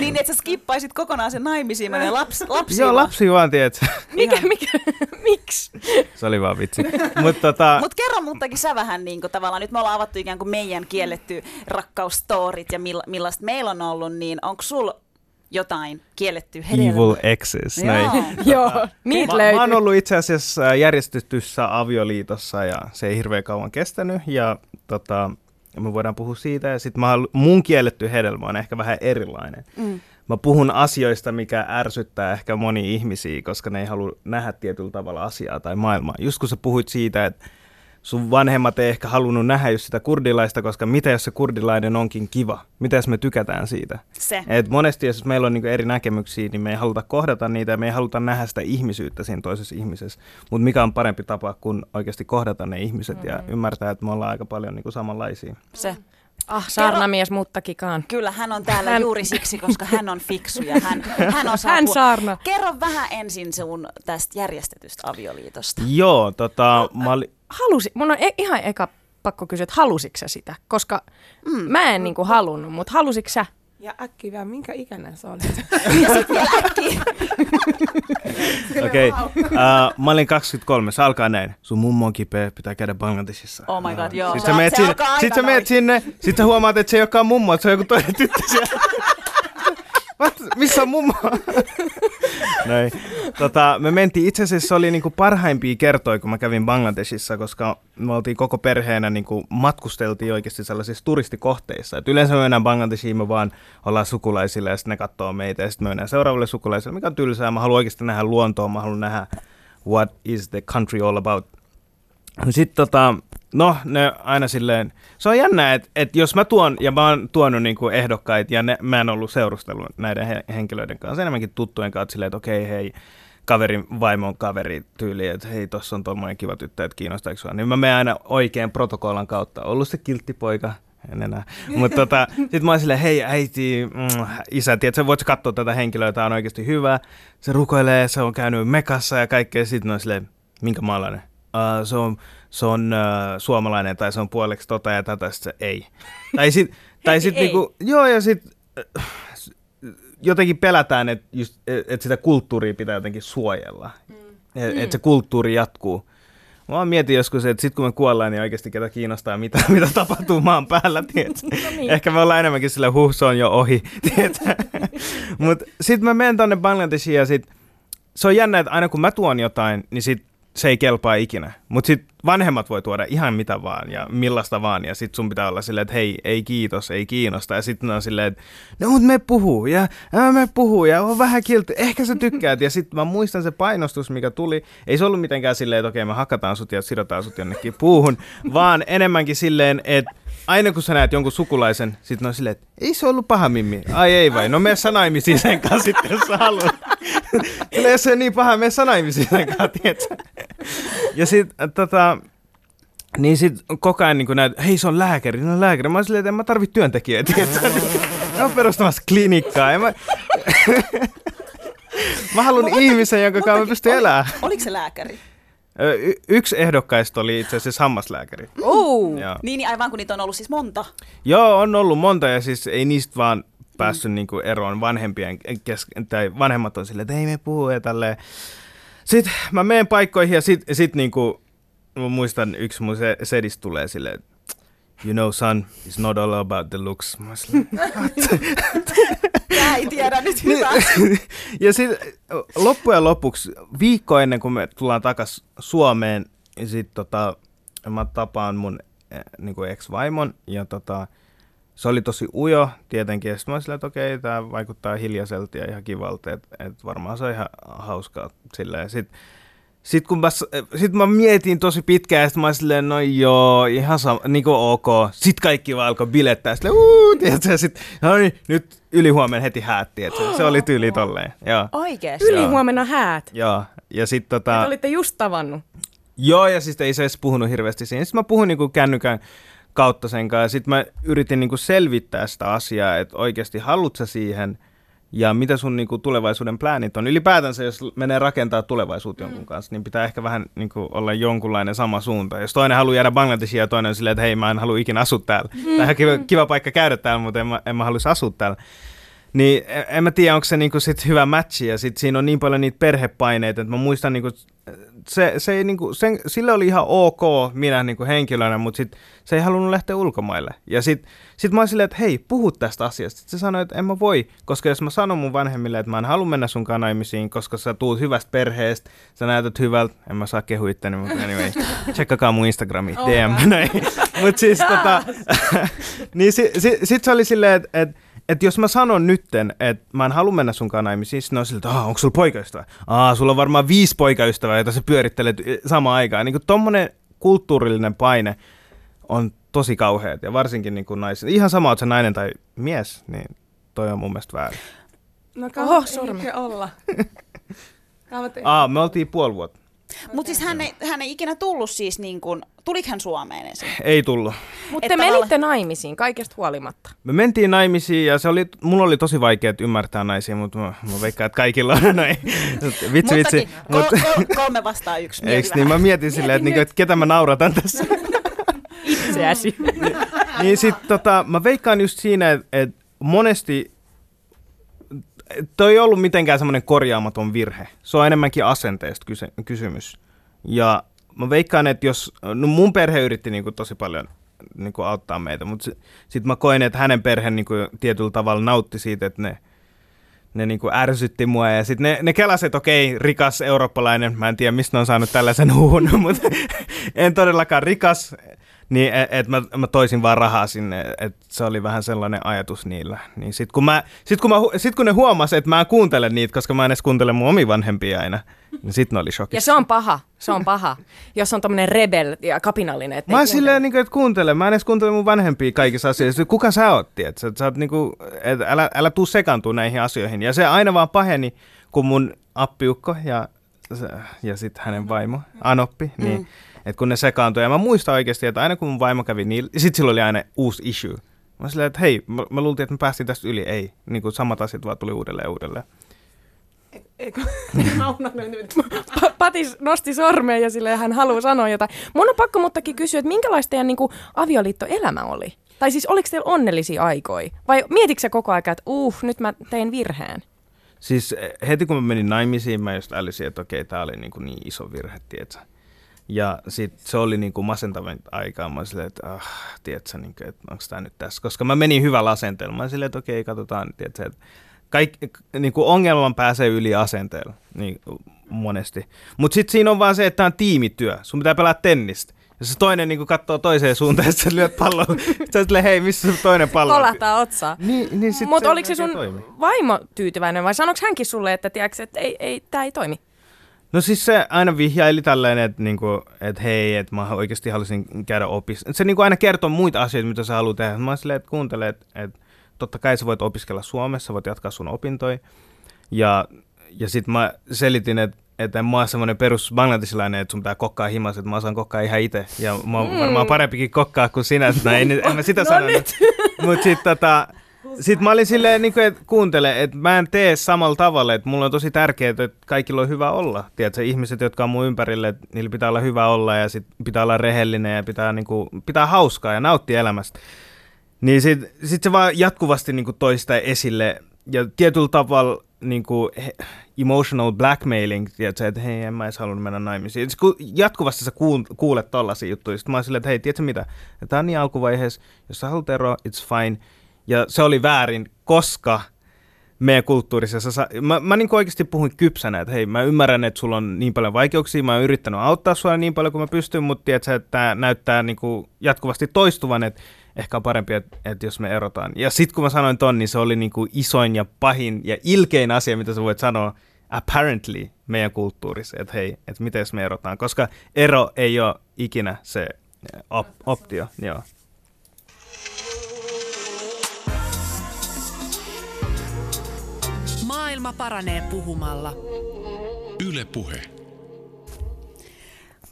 niin, että sä skippaisit kokonaan sen naimisiin menoa laps, lapsi Joo, lapsi vaan, tiedätkö. Mikä, mikä, miksi? Se oli vaan vitsi. Mutta tota... Mut kerro muuttakin sä vähän niin kuin tavallaan, nyt me ollaan avattu ikään kuin meidän kielletty rakkausstorit ja millaista meillä on ollut, niin onko sulla jotain kielletty hedelmä. Evil exes, näin. Joo, niitä löytyy. Mä oon ollut itse asiassa järjestetyssä avioliitossa ja se ei hirveän kauan kestänyt ja tota, me voidaan puhua siitä ja sitten mun kielletty hedelmä on ehkä vähän erilainen. Mm. Mä puhun asioista, mikä ärsyttää ehkä moni ihmisiä, koska ne ei halua nähdä tietyllä tavalla asiaa tai maailmaa. Just kun sä puhuit siitä, että sun vanhemmat ei ehkä halunnut nähdä just sitä kurdilaista, koska mitä jos se kurdilainen onkin kiva? Mitä jos me tykätään siitä? Se. Et monesti jos meillä on niinku eri näkemyksiä, niin me ei haluta kohdata niitä ja me ei haluta nähdä sitä ihmisyyttä siinä toisessa ihmisessä. Mutta mikä on parempi tapa kuin oikeasti kohdata ne ihmiset mm-hmm. ja ymmärtää, että me ollaan aika paljon niinku samanlaisia. Se. Ah, saarnamies muttakikaan. Kyllä, hän on täällä hän... juuri siksi, koska hän on fiksu ja hän, hän osaa Hän saarna. Kerro vähän ensin sun tästä järjestetystä avioliitosta. Joo, tota, mä oli... Halusi, mun on e- ihan eka pakko kysyä, että halusitko sä sitä? Koska mm. mä en niinku halunnut, mutta halusitko sä? Ja äkki vielä, minkä ikäinen sä olit? ja vielä. Okei, okay. uh, mä olin 23, se alkaa näin. Sun mummo on kipeä, pitää käydä Bangladesissa. Oh my god, joo. Sitten sä, meet sinne, sit sä meet sinne, sit sä huomaat, että se ei olekaan mummo, että se on joku toinen tyttö siellä. Missä on mummo? Näin. Tota, me mentiin, itse asiassa se oli niinku parhaimpia kertoja, kun mä kävin Bangladesissa, koska me oltiin koko perheenä, niinku, matkusteltiin oikeasti sellaisissa turistikohteissa. Et yleensä me mennään Bangladesiin, me vaan ollaan sukulaisille ja sitten ne katsoo meitä ja sitten me mennään seuraavalle sukulaisille, mikä on tylsää. Mä haluan oikeasti nähdä luontoa, mä haluan nähdä what is the country all about. Sitten tota, no ne aina silleen, se on jännä, että, että jos mä tuon, ja mä oon tuonut niin kuin ehdokkaita, ja ne, mä en ollut seurustellut näiden he, henkilöiden kanssa, enemmänkin tuttujen kanssa silleen, että okei, hei, kaverin vaimon kaveri tyyli, että hei, tossa on tuommoinen kiva tyttö, että kiinnostaako sua. Niin mä menen aina oikein protokollan kautta. Ollut se kilttipoika, en enää. Mutta tota, sitten mä oon silleen, hei äiti, mm, isä, tiedätkö, voit katsoa tätä henkilöä, tämä on oikeasti hyvä. Se rukoilee, se on käynyt mekassa ja kaikkea. Sitten on silleen, minkä maalainen? Uh, se on, se on uh, suomalainen tai se on puoleksi tota ja tätä, sit se ei. Tai sitten tai sit niinku, joo ja sitten jotenkin pelätään, että et, et sitä kulttuuria pitää jotenkin suojella. Mm. Että et se kulttuuri jatkuu. Mä mietin joskus, että sit kun me kuollaan, niin oikeasti ketä kiinnostaa, mitä, mitä tapahtuu maan päällä, tiedätkö? niin. Ehkä me ollaan enemmänkin sillä, huh, se on jo ohi? Mutta sitten mä menen tonne Bangladeshiin ja sit, se on jännä, että aina kun mä tuon jotain, niin sit se ei kelpaa ikinä. Mutta sitten vanhemmat voi tuoda ihan mitä vaan ja millaista vaan. Ja sitten sun pitää olla silleen, että hei, ei kiitos, ei kiinnosta. Ja sitten on silleen, että no mut me puhuu ja ää, me puhuu ja on vähän kiltti. Ehkä sä tykkäät. Ja sitten mä muistan se painostus, mikä tuli. Ei se ollut mitenkään silleen, että okei me hakataan sut ja sidotaan sut jonnekin puuhun. vaan enemmänkin silleen, että aina kun sä näet jonkun sukulaisen, sit ne on silleen, että ei se ollut paha mimmi. Ai ei vai, no mene sä naimisiin sen kanssa sitten, jos sä haluat. Kyllä jos se on niin paha, mene sä naimisiin sen kanssa, tiedätkö? Ja sit tota, niin sit koko ajan niin näet, hei se on lääkäri, no lääkäri. Mä oon silleen, että en mä tarvit työntekijöitä? Mä oon perustamassa klinikkaa. Ja mä... mä haluan ihmisen, jonka kanssa mä pystyn elämään. Oliko se lääkäri? Y- yksi ehdokkaista oli itse asiassa hammaslääkäri. Oh. Joo. Niin, niin aivan kun niitä on ollut siis monta. Joo, on ollut monta ja siis ei niistä vaan päässyt mm. niinku eroon vanhempien kesken, tai vanhemmat on silleen, että ei me puhu ja tälleen. Sitten mä menen paikkoihin ja sit, sit niinku, mä muistan yksi mun se, sedis tulee silleen, you know son, it's not all about the looks. Mä silleen, Mä ei tiedä nyt hyvä. ja sitten loppujen lopuksi, viikko ennen kuin me tullaan takas Suomeen, ja sit tota, mä tapaan mun eh, niin kuin ex-vaimon, ja tota, se oli tosi ujo tietenkin, ja sitten mä silleen, että okei, tämä vaikuttaa hiljaiselta ja ihan kivalta, että et varmaan se on ihan hauskaa sillä. Ja sit, sit kun mä, sit mä mietin tosi pitkään, ja sit mä olin silleen, no joo, ihan sama, niin kuin ok. Sitten kaikki vaan alkoi bilettää, silleen, uuu, tiedätkö, ja sit, no niin, nyt ylihuomenna heti häät, tiedätkö, se oli tyyli tolleen, joo. Oikeesti. Yli huomenna häät. Joo, ja sitten Te tota... olitte just tavannut. Joo, ja siis ei se edes puhunut hirveästi siinä. Sitten mä puhuin niinku kännykän kautta sen kanssa, ja sitten mä yritin niinku selvittää sitä asiaa, että oikeasti haluat sä siihen, ja mitä sun niinku tulevaisuuden pläänit on. Ylipäätänsä, jos menee rakentaa tulevaisuutta jonkun kanssa, niin pitää ehkä vähän niinku olla jonkunlainen sama suunta. Jos toinen haluaa jäädä Bangladeshiin ja toinen on silleen, että hei, mä en halua ikinä asua täällä. Mm. Tai ihan kiva, kiva paikka käydä täällä, mutta en mä, en mä haluaisi asua täällä. Niin en- en mä tiedä, onko se niinku sit hyvä matchi ja sit siinä on niin paljon niitä perhepaineita, että mä muistan niinku, se, se ei niinku, sen, sille oli ihan ok minä niinku henkilönä, mutta sit se ei halunnut lähteä ulkomaille. Ja sit, sit mä olin silleen, että hei, puhu tästä asiasta. Sitten se sanoi, että en mä voi, koska jos mä sanon mun vanhemmille, että mä en halua mennä sun naimisiin, koska sä tuut hyvästä perheestä, sä näytät hyvältä, en mä saa kehu itteni, mutta anyway, tsekkakaa mun Instagrami, DM, näin. Mut siis tota, niin si, si, sit se oli silleen, että et, et jos mä sanon nytten, että mä en halua mennä sunkaan naimisiin, sitten ne on siltä, että onko sulla poikaystävä? Aa, sulla on varmaan viisi poikaystävää, joita sä pyörittelet samaan aikaan. Niin kuin tommonen kulttuurillinen paine on tosi kauheat, ja varsinkin niin kuin naiset. Ihan sama, että se nainen tai mies, niin toi on mun mielestä väärin. No Oho, kauan sormi. ei olla. Aa, me oltiin puoli vuotta. Mutta siis hän ei, hän ei ikinä tullut siis niin kuin, tuliko hän Suomeen ensin? Ei tullut. Mutta te menitte tavallaan- naimisiin kaikesta huolimatta. Me mentiin naimisiin ja se oli, mulla oli tosi vaikea ymmärtää naisia, mutta mä, mä veikkaan, että kaikilla on näin. Vitsi, vitsi. Muttakin, kol, kol, kolme vastaan yksi. Mieti Eiks niin? Mä mietin silleen, että, niinku, että ketä mä nauratan tässä. Itseäsi. niin sit tota, mä veikkaan just siinä, että et monesti toi ei ollut mitenkään semmoinen korjaamaton virhe. Se on enemmänkin asenteesta kyse, kysymys. Ja mä veikkaan, että jos, no mun perhe yritti niinku tosi paljon niinku auttaa meitä, mutta sitten mä koin, että hänen perhe niinku tietyllä tavalla nautti siitä, että ne, ne niinku ärsytti mua ja sitten ne, ne kelasi, että okei, rikas eurooppalainen, mä en tiedä mistä ne on saanut tällaisen huun, mutta en todellakaan rikas, niin että et mä, mä toisin vaan rahaa sinne, että se oli vähän sellainen ajatus niillä. Niin sit kun, mä, sit kun, mä, sit kun ne huomas, että mä en kuuntele niitä, koska mä en edes kuuntele mun omia vanhempia aina, niin sit ne oli Ja shokissa. se on paha, se on paha, jos on tommonen rebel ja kapinallinen. Että Mä oon silleen, niin kuin, että kuuntele. Mä en edes kuuntele mun vanhempia kaikissa asioissa. Kuka sä oot, tiedät? Sä, sä oot niin kuin, et älä, älä tuu sekaantua näihin asioihin. Ja se aina vaan paheni, kun mun appiukko ja, ja sitten hänen vaimo, Anoppi, niin että kun ne sekaantui. Ja mä muistan oikeasti, että aina kun mun vaimo kävi niin, sit silloin oli aina uusi issue. Mä silleen, että hei, mä, mä luultiin, että me päästiin tästä yli. Ei, niin kuin samat asiat vaan tuli uudelleen ja uudelleen. Eikö? Mä unohdin nyt. Pa- Patis nosti sormeen ja sille hän haluaa sanoa jotain. Mun on pakko muttakin kysyä, että minkälaista teidän niin kuin, avioliittoelämä oli? Tai siis oliko teillä onnellisia aikoja? Vai mietitkö sä koko ajan, että uh, nyt mä tein virheen? Siis eh, heti kun mä menin naimisiin, mä just älysin, että okei, tää oli niin, kuin niin iso virhe, tietsä. Ja sit se oli niin kuin masentavin aikaa. Mä silleen, että ah, tiedätkö, niin kuin, että onko tämä nyt tässä. Koska mä menin hyvällä asenteella. Mä silleen, että okei, katsotaan, tiedätkö, että kaikki, niin kuin ongelman pääsee yli asenteella niin monesti. Mutta sitten siinä on vaan se, että tämä on tiimityö. Sun pitää pelaa tennistä. Ja se toinen niin katsoo toiseen suuntaan, ja sä lyöt pallon. Sä silleen, hei, missä se toinen pallo? Kolahtaa otsaa. Niin, niin Mutta oliko se sun toimi. vaimo tyytyväinen vai sanoiko hänkin sulle, että, tiiäks, että ei, ei, tämä ei toimi? No siis se aina vihjaili tälleen, että, niinku, että hei, että mä oikeasti haluaisin käydä opis. Se niinku aina kertoo muita asioita, mitä sä haluat tehdä. Mä oon silleen, että kuuntele, että, että totta kai sä voit opiskella Suomessa, voit jatkaa sun opintoja. Ja, ja sitten mä selitin, että, että mä oon semmoinen perus bangladesilainen, että sun pitää kokkaa himas, että mä osaan kokkaa ihan itse. Ja mä oon varmaan parempikin kokkaa kuin sinä, että en, en mä sitä No sanonut. Mutta sitten tota, sit mä olin silleen, niin kuin, että kuuntele, että mä en tee samalla tavalla, että mulla on tosi tärkeää, että kaikilla on hyvä olla. Tiedätkö, ihmiset, jotka on mun ympärille, että niillä pitää olla hyvä olla ja sit pitää olla rehellinen ja pitää, niin kuin, pitää hauskaa ja nauttia elämästä. Niin sit, sit se vaan jatkuvasti niin kuin toista esille ja tietyllä tavalla niin kuin, emotional blackmailing, tiedätkö, että hei, en mä edes halunnut mennä naimisiin. Kun jatkuvasti sä kuulet tollasia juttuja, sit mä oon silleen, että hei, tiedätkö mitä, tämä on niin alkuvaiheessa, jos sä haluat eroa, it's fine. Ja se oli väärin, koska meidän kulttuurissa, sä, mä, mä niin oikeasti puhuin kypsänä, että hei, mä ymmärrän, että sulla on niin paljon vaikeuksia, mä oon yrittänyt auttaa sua niin paljon kuin mä pystyn, mutta tiedätkö, että tämä näyttää niin kuin jatkuvasti toistuvan, että ehkä on parempi, että, että jos me erotaan. Ja sitten kun mä sanoin ton, niin se oli niin kuin isoin ja pahin ja ilkein asia, mitä sä voit sanoa apparently meidän kulttuurissa, että hei, että miten jos me erotaan, koska ero ei ole ikinä se op- optio. Joo. Maailma paranee puhumalla. Yle Puhe.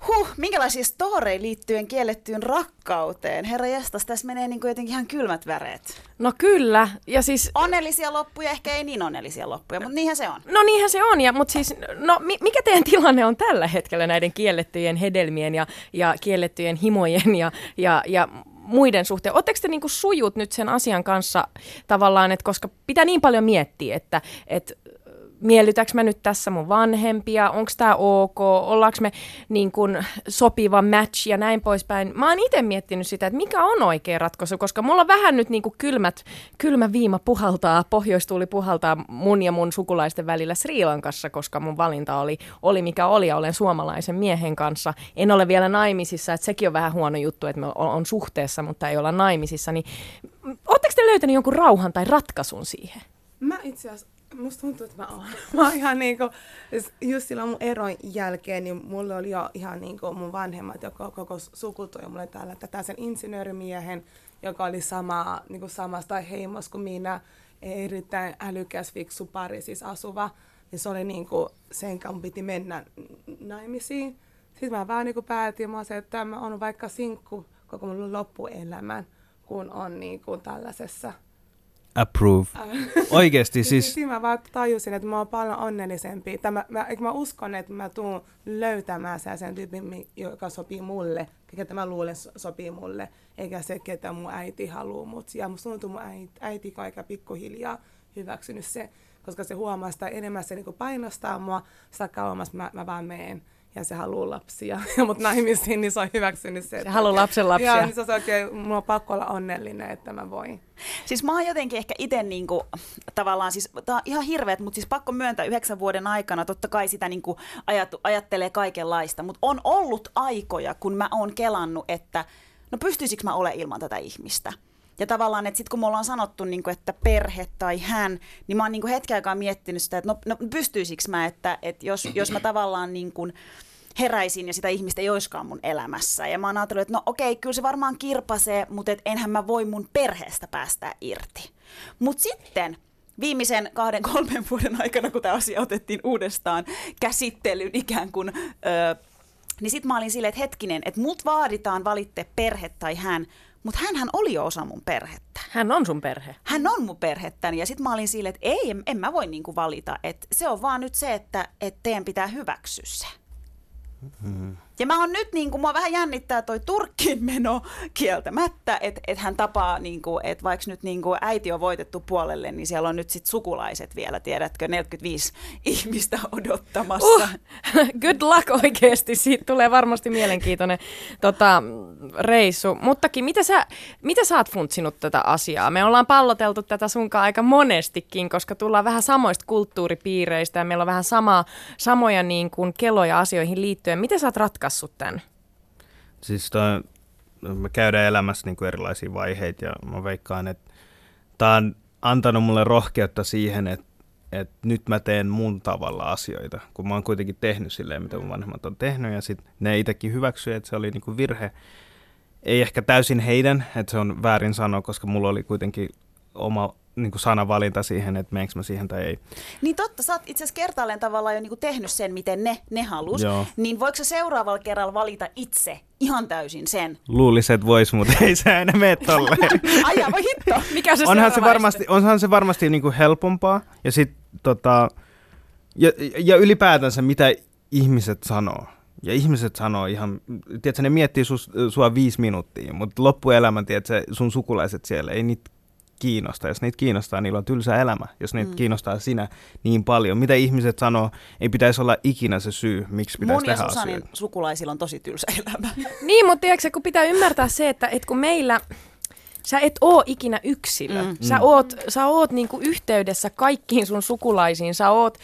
Huh, minkälaisia storeja liittyen kiellettyyn rakkauteen? Herra jestas, tässä menee niin kuin jotenkin ihan kylmät väreet. No kyllä, ja siis Onnellisia loppuja, ehkä ei niin onnellisia loppuja, mutta niinhän se on. No niinhän se on, ja, mutta siis, no mi- mikä teidän tilanne on tällä hetkellä näiden kiellettyjen hedelmien ja, ja kiellettyjen himojen ja, ja, ja muiden suhteen? Oletteko te niinku sujut nyt sen asian kanssa tavallaan, että koska pitää niin paljon miettiä, että, että miellytäks mä nyt tässä mun vanhempia, onko tämä ok, ollaanko me niin kun sopiva match ja näin poispäin. Mä oon itse miettinyt sitä, että mikä on oikea ratkaisu, koska mulla on vähän nyt niin kylmät, kylmä viima puhaltaa, pohjoistuuli puhaltaa mun ja mun sukulaisten välillä Sri Lankassa, koska mun valinta oli, oli mikä oli ja olen suomalaisen miehen kanssa. En ole vielä naimisissa, että sekin on vähän huono juttu, että me on, on suhteessa, mutta ei olla naimisissa. Niin, Oletteko te löytänyt jonkun rauhan tai ratkaisun siihen? Mä itse asiassa, musta tuntuu, että mä oon. Mä oon ihan niinku, just silloin mun eron jälkeen, niin mulla oli jo ihan niinku mun vanhemmat, joka koko suku toi mulle täällä tätä sen insinöörimiehen, joka oli sama, niinku samasta heimosta kuin minä, erittäin älykäs, fiksu pari, siis asuva. Niin se oli niinku, sen kanssa piti mennä naimisiin. Sitten mä vaan niinku päätin, mä se, että mä oon vaikka sinkku koko mun loppuelämän, kun on niinku tällaisessa Approve. Oikeesti siis... siis, Siinä mä vaan tajusin, että mä oon paljon onnellisempi. Tämä, mä, mä uskon, että mä tuun löytämään sen tyypin, joka sopii mulle, ketä mä luulen so- sopii mulle, eikä se, ketä mun äiti haluaa mut. Ja musta tuntuu mun äiti, äiti aika pikkuhiljaa hyväksynyt se, koska se huomaa sitä enemmän se niinku painostaa mua, sitä kauemmas mä, mä vaan meen. Ja se haluaa lapsia, ja mut naimisiin, niin se on hyväksynyt se. Se haluaa lapsen lapsia. Joo, niin se on oikein, mulla on pakko olla onnellinen, että mä voin. Siis mä oon jotenkin ehkä itse niinku, tavallaan, siis tää on ihan hirveet, mutta siis pakko myöntää yhdeksän vuoden aikana, totta kai sitä niinku ajatu, ajattelee kaikenlaista, mutta on ollut aikoja, kun mä oon kelannut, että no pystyisikö mä ole ilman tätä ihmistä. Ja tavallaan, että sitten kun me ollaan sanottu, niin kuin, että perhe tai hän, niin mä oon niin kuin hetken aikaa miettinyt sitä, että no, no pystyisikö mä, että, että jos, jos mä tavallaan niin kuin heräisin ja sitä ihmistä ei olisikaan mun elämässä. Ja mä oon ajatellut, että no okei, kyllä se varmaan kirpasee, mutta et enhän mä voi mun perheestä päästää irti. Mutta sitten viimeisen kahden, kolmen vuoden aikana, kun tämä asia otettiin uudestaan käsittelyyn ikään kuin... Öö, Niin sit mä olin silleen, että hetkinen, että mut vaaditaan valitte perhe tai hän, mutta hän oli jo osa mun perhettä. Hän on sun perhe. Hän on mun perhettäni ja sitten mä olin silleen, että ei, en, en mä voi niinku valita. Että se on vaan nyt se, että, että teidän pitää hyväksyä se. Mm-hmm. Ja mä oon nyt, niin kuin, mua vähän jännittää toi Turkkiin meno kieltämättä, että et hän tapaa, niin kuin, että vaikka nyt niin kuin äiti on voitettu puolelle, niin siellä on nyt sit sukulaiset vielä, tiedätkö, 45 ihmistä odottamassa. Uh, good luck oikeasti, siitä tulee varmasti mielenkiintoinen tota, reissu. Muttakin, mitä sä, mitä sä oot funtsinut tätä asiaa? Me ollaan palloteltu tätä sunkaan aika monestikin, koska tullaan vähän samoista kulttuuripiireistä ja meillä on vähän sama, samoja niin kuin keloja asioihin liittyen. Miten sä oot ratkaissut tämän? Siis toi, me käydään elämässä niin kuin erilaisia vaiheita ja mä veikkaan, että tämä on antanut mulle rohkeutta siihen, että, että nyt mä teen mun tavalla asioita, kun mä oon kuitenkin tehnyt silleen, mitä mun vanhemmat on tehnyt ja sitten ne itsekin hyväksyivät, että se oli niin kuin virhe. Ei ehkä täysin heidän, että se on väärin sanoa, koska mulla oli kuitenkin oma niin kuin sanavalinta siihen, että meneekö mä siihen tai ei. Niin totta, sä oot itse asiassa kertaalleen tavallaan jo niin kuin tehnyt sen, miten ne, ne halus. Joo. Niin voiko sä seuraavalla kerralla valita itse ihan täysin sen? Luulisin, että vois, mutta ei se aina mene tolleen. Aja, voi hitto. Mikä se onhan se varmasti, onhan se varmasti niin kuin helpompaa. Ja sit tota, ja, ja ylipäätänsä mitä ihmiset sanoo. Ja ihmiset sanoo ihan, tiedätkö, ne miettii sus, sua viisi minuuttia, mutta loppuelämän, tiedätkö, sun sukulaiset siellä, ei niitä kiinnosta. Jos niitä kiinnostaa, niillä on tylsä elämä. Jos niitä mm. kiinnostaa sinä niin paljon. Mitä ihmiset sanoo, ei pitäisi olla ikinä se syy, miksi pitäisi Mun tehdä ja Susanin asioita. sukulaisilla on tosi tylsä elämä. niin, mutta tiedätkö, kun pitää ymmärtää se, että, että kun meillä sä et oo ikinä yksilö. Mm. Sä oot, sä oot niinku yhteydessä kaikkiin sun sukulaisiin. Sä oot,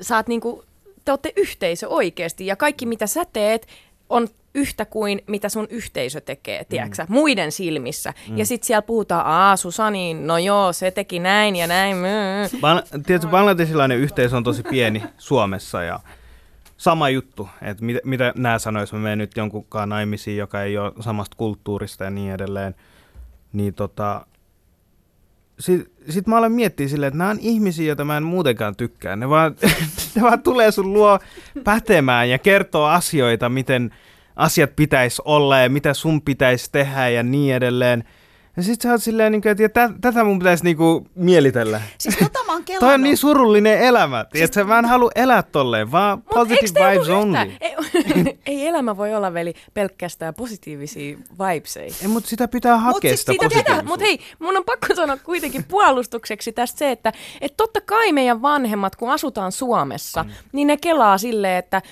sä oot niinku, te ootte yhteisö oikeasti ja kaikki mitä sä teet on yhtä kuin mitä sun yhteisö tekee, tiedätkö, mm. muiden silmissä. Mm. Ja sitten siellä puhutaan, aa Susani, no joo, se teki näin ja näin. Ban- tietysti bangladesilainen yhteisö on tosi pieni Suomessa ja sama juttu, että mit, mitä nämä sanois, mä menen nyt jonkunkaan naimisiin, joka ei ole samasta kulttuurista ja niin edelleen, niin tota, sitten sit mä aloin miettiä silleen, että nämä on ihmisiä, joita mä en muutenkaan tykkää. Ne vaan, ne vaan tulee sun luo pätemään ja kertoo asioita, miten asiat pitäisi olla ja mitä sun pitäisi tehdä ja niin edelleen. Ja sit sä oot silleen, niin että tä, tätä mun pitäisi niinku mielitellä. Siis tota mä oon Toi on niin surullinen elämä. Siis... Että mä en halua elää tolleen, vaan Mut positive vibes only. Ei, ei elämä voi olla veli pelkästään positiivisia vibeseja. Ei, mutta sitä pitää hakea mut sitä, sitä Mutta hei, mun on pakko sanoa kuitenkin puolustukseksi tästä se, että et totta kai meidän vanhemmat, kun asutaan Suomessa, mm. niin ne kelaa silleen, että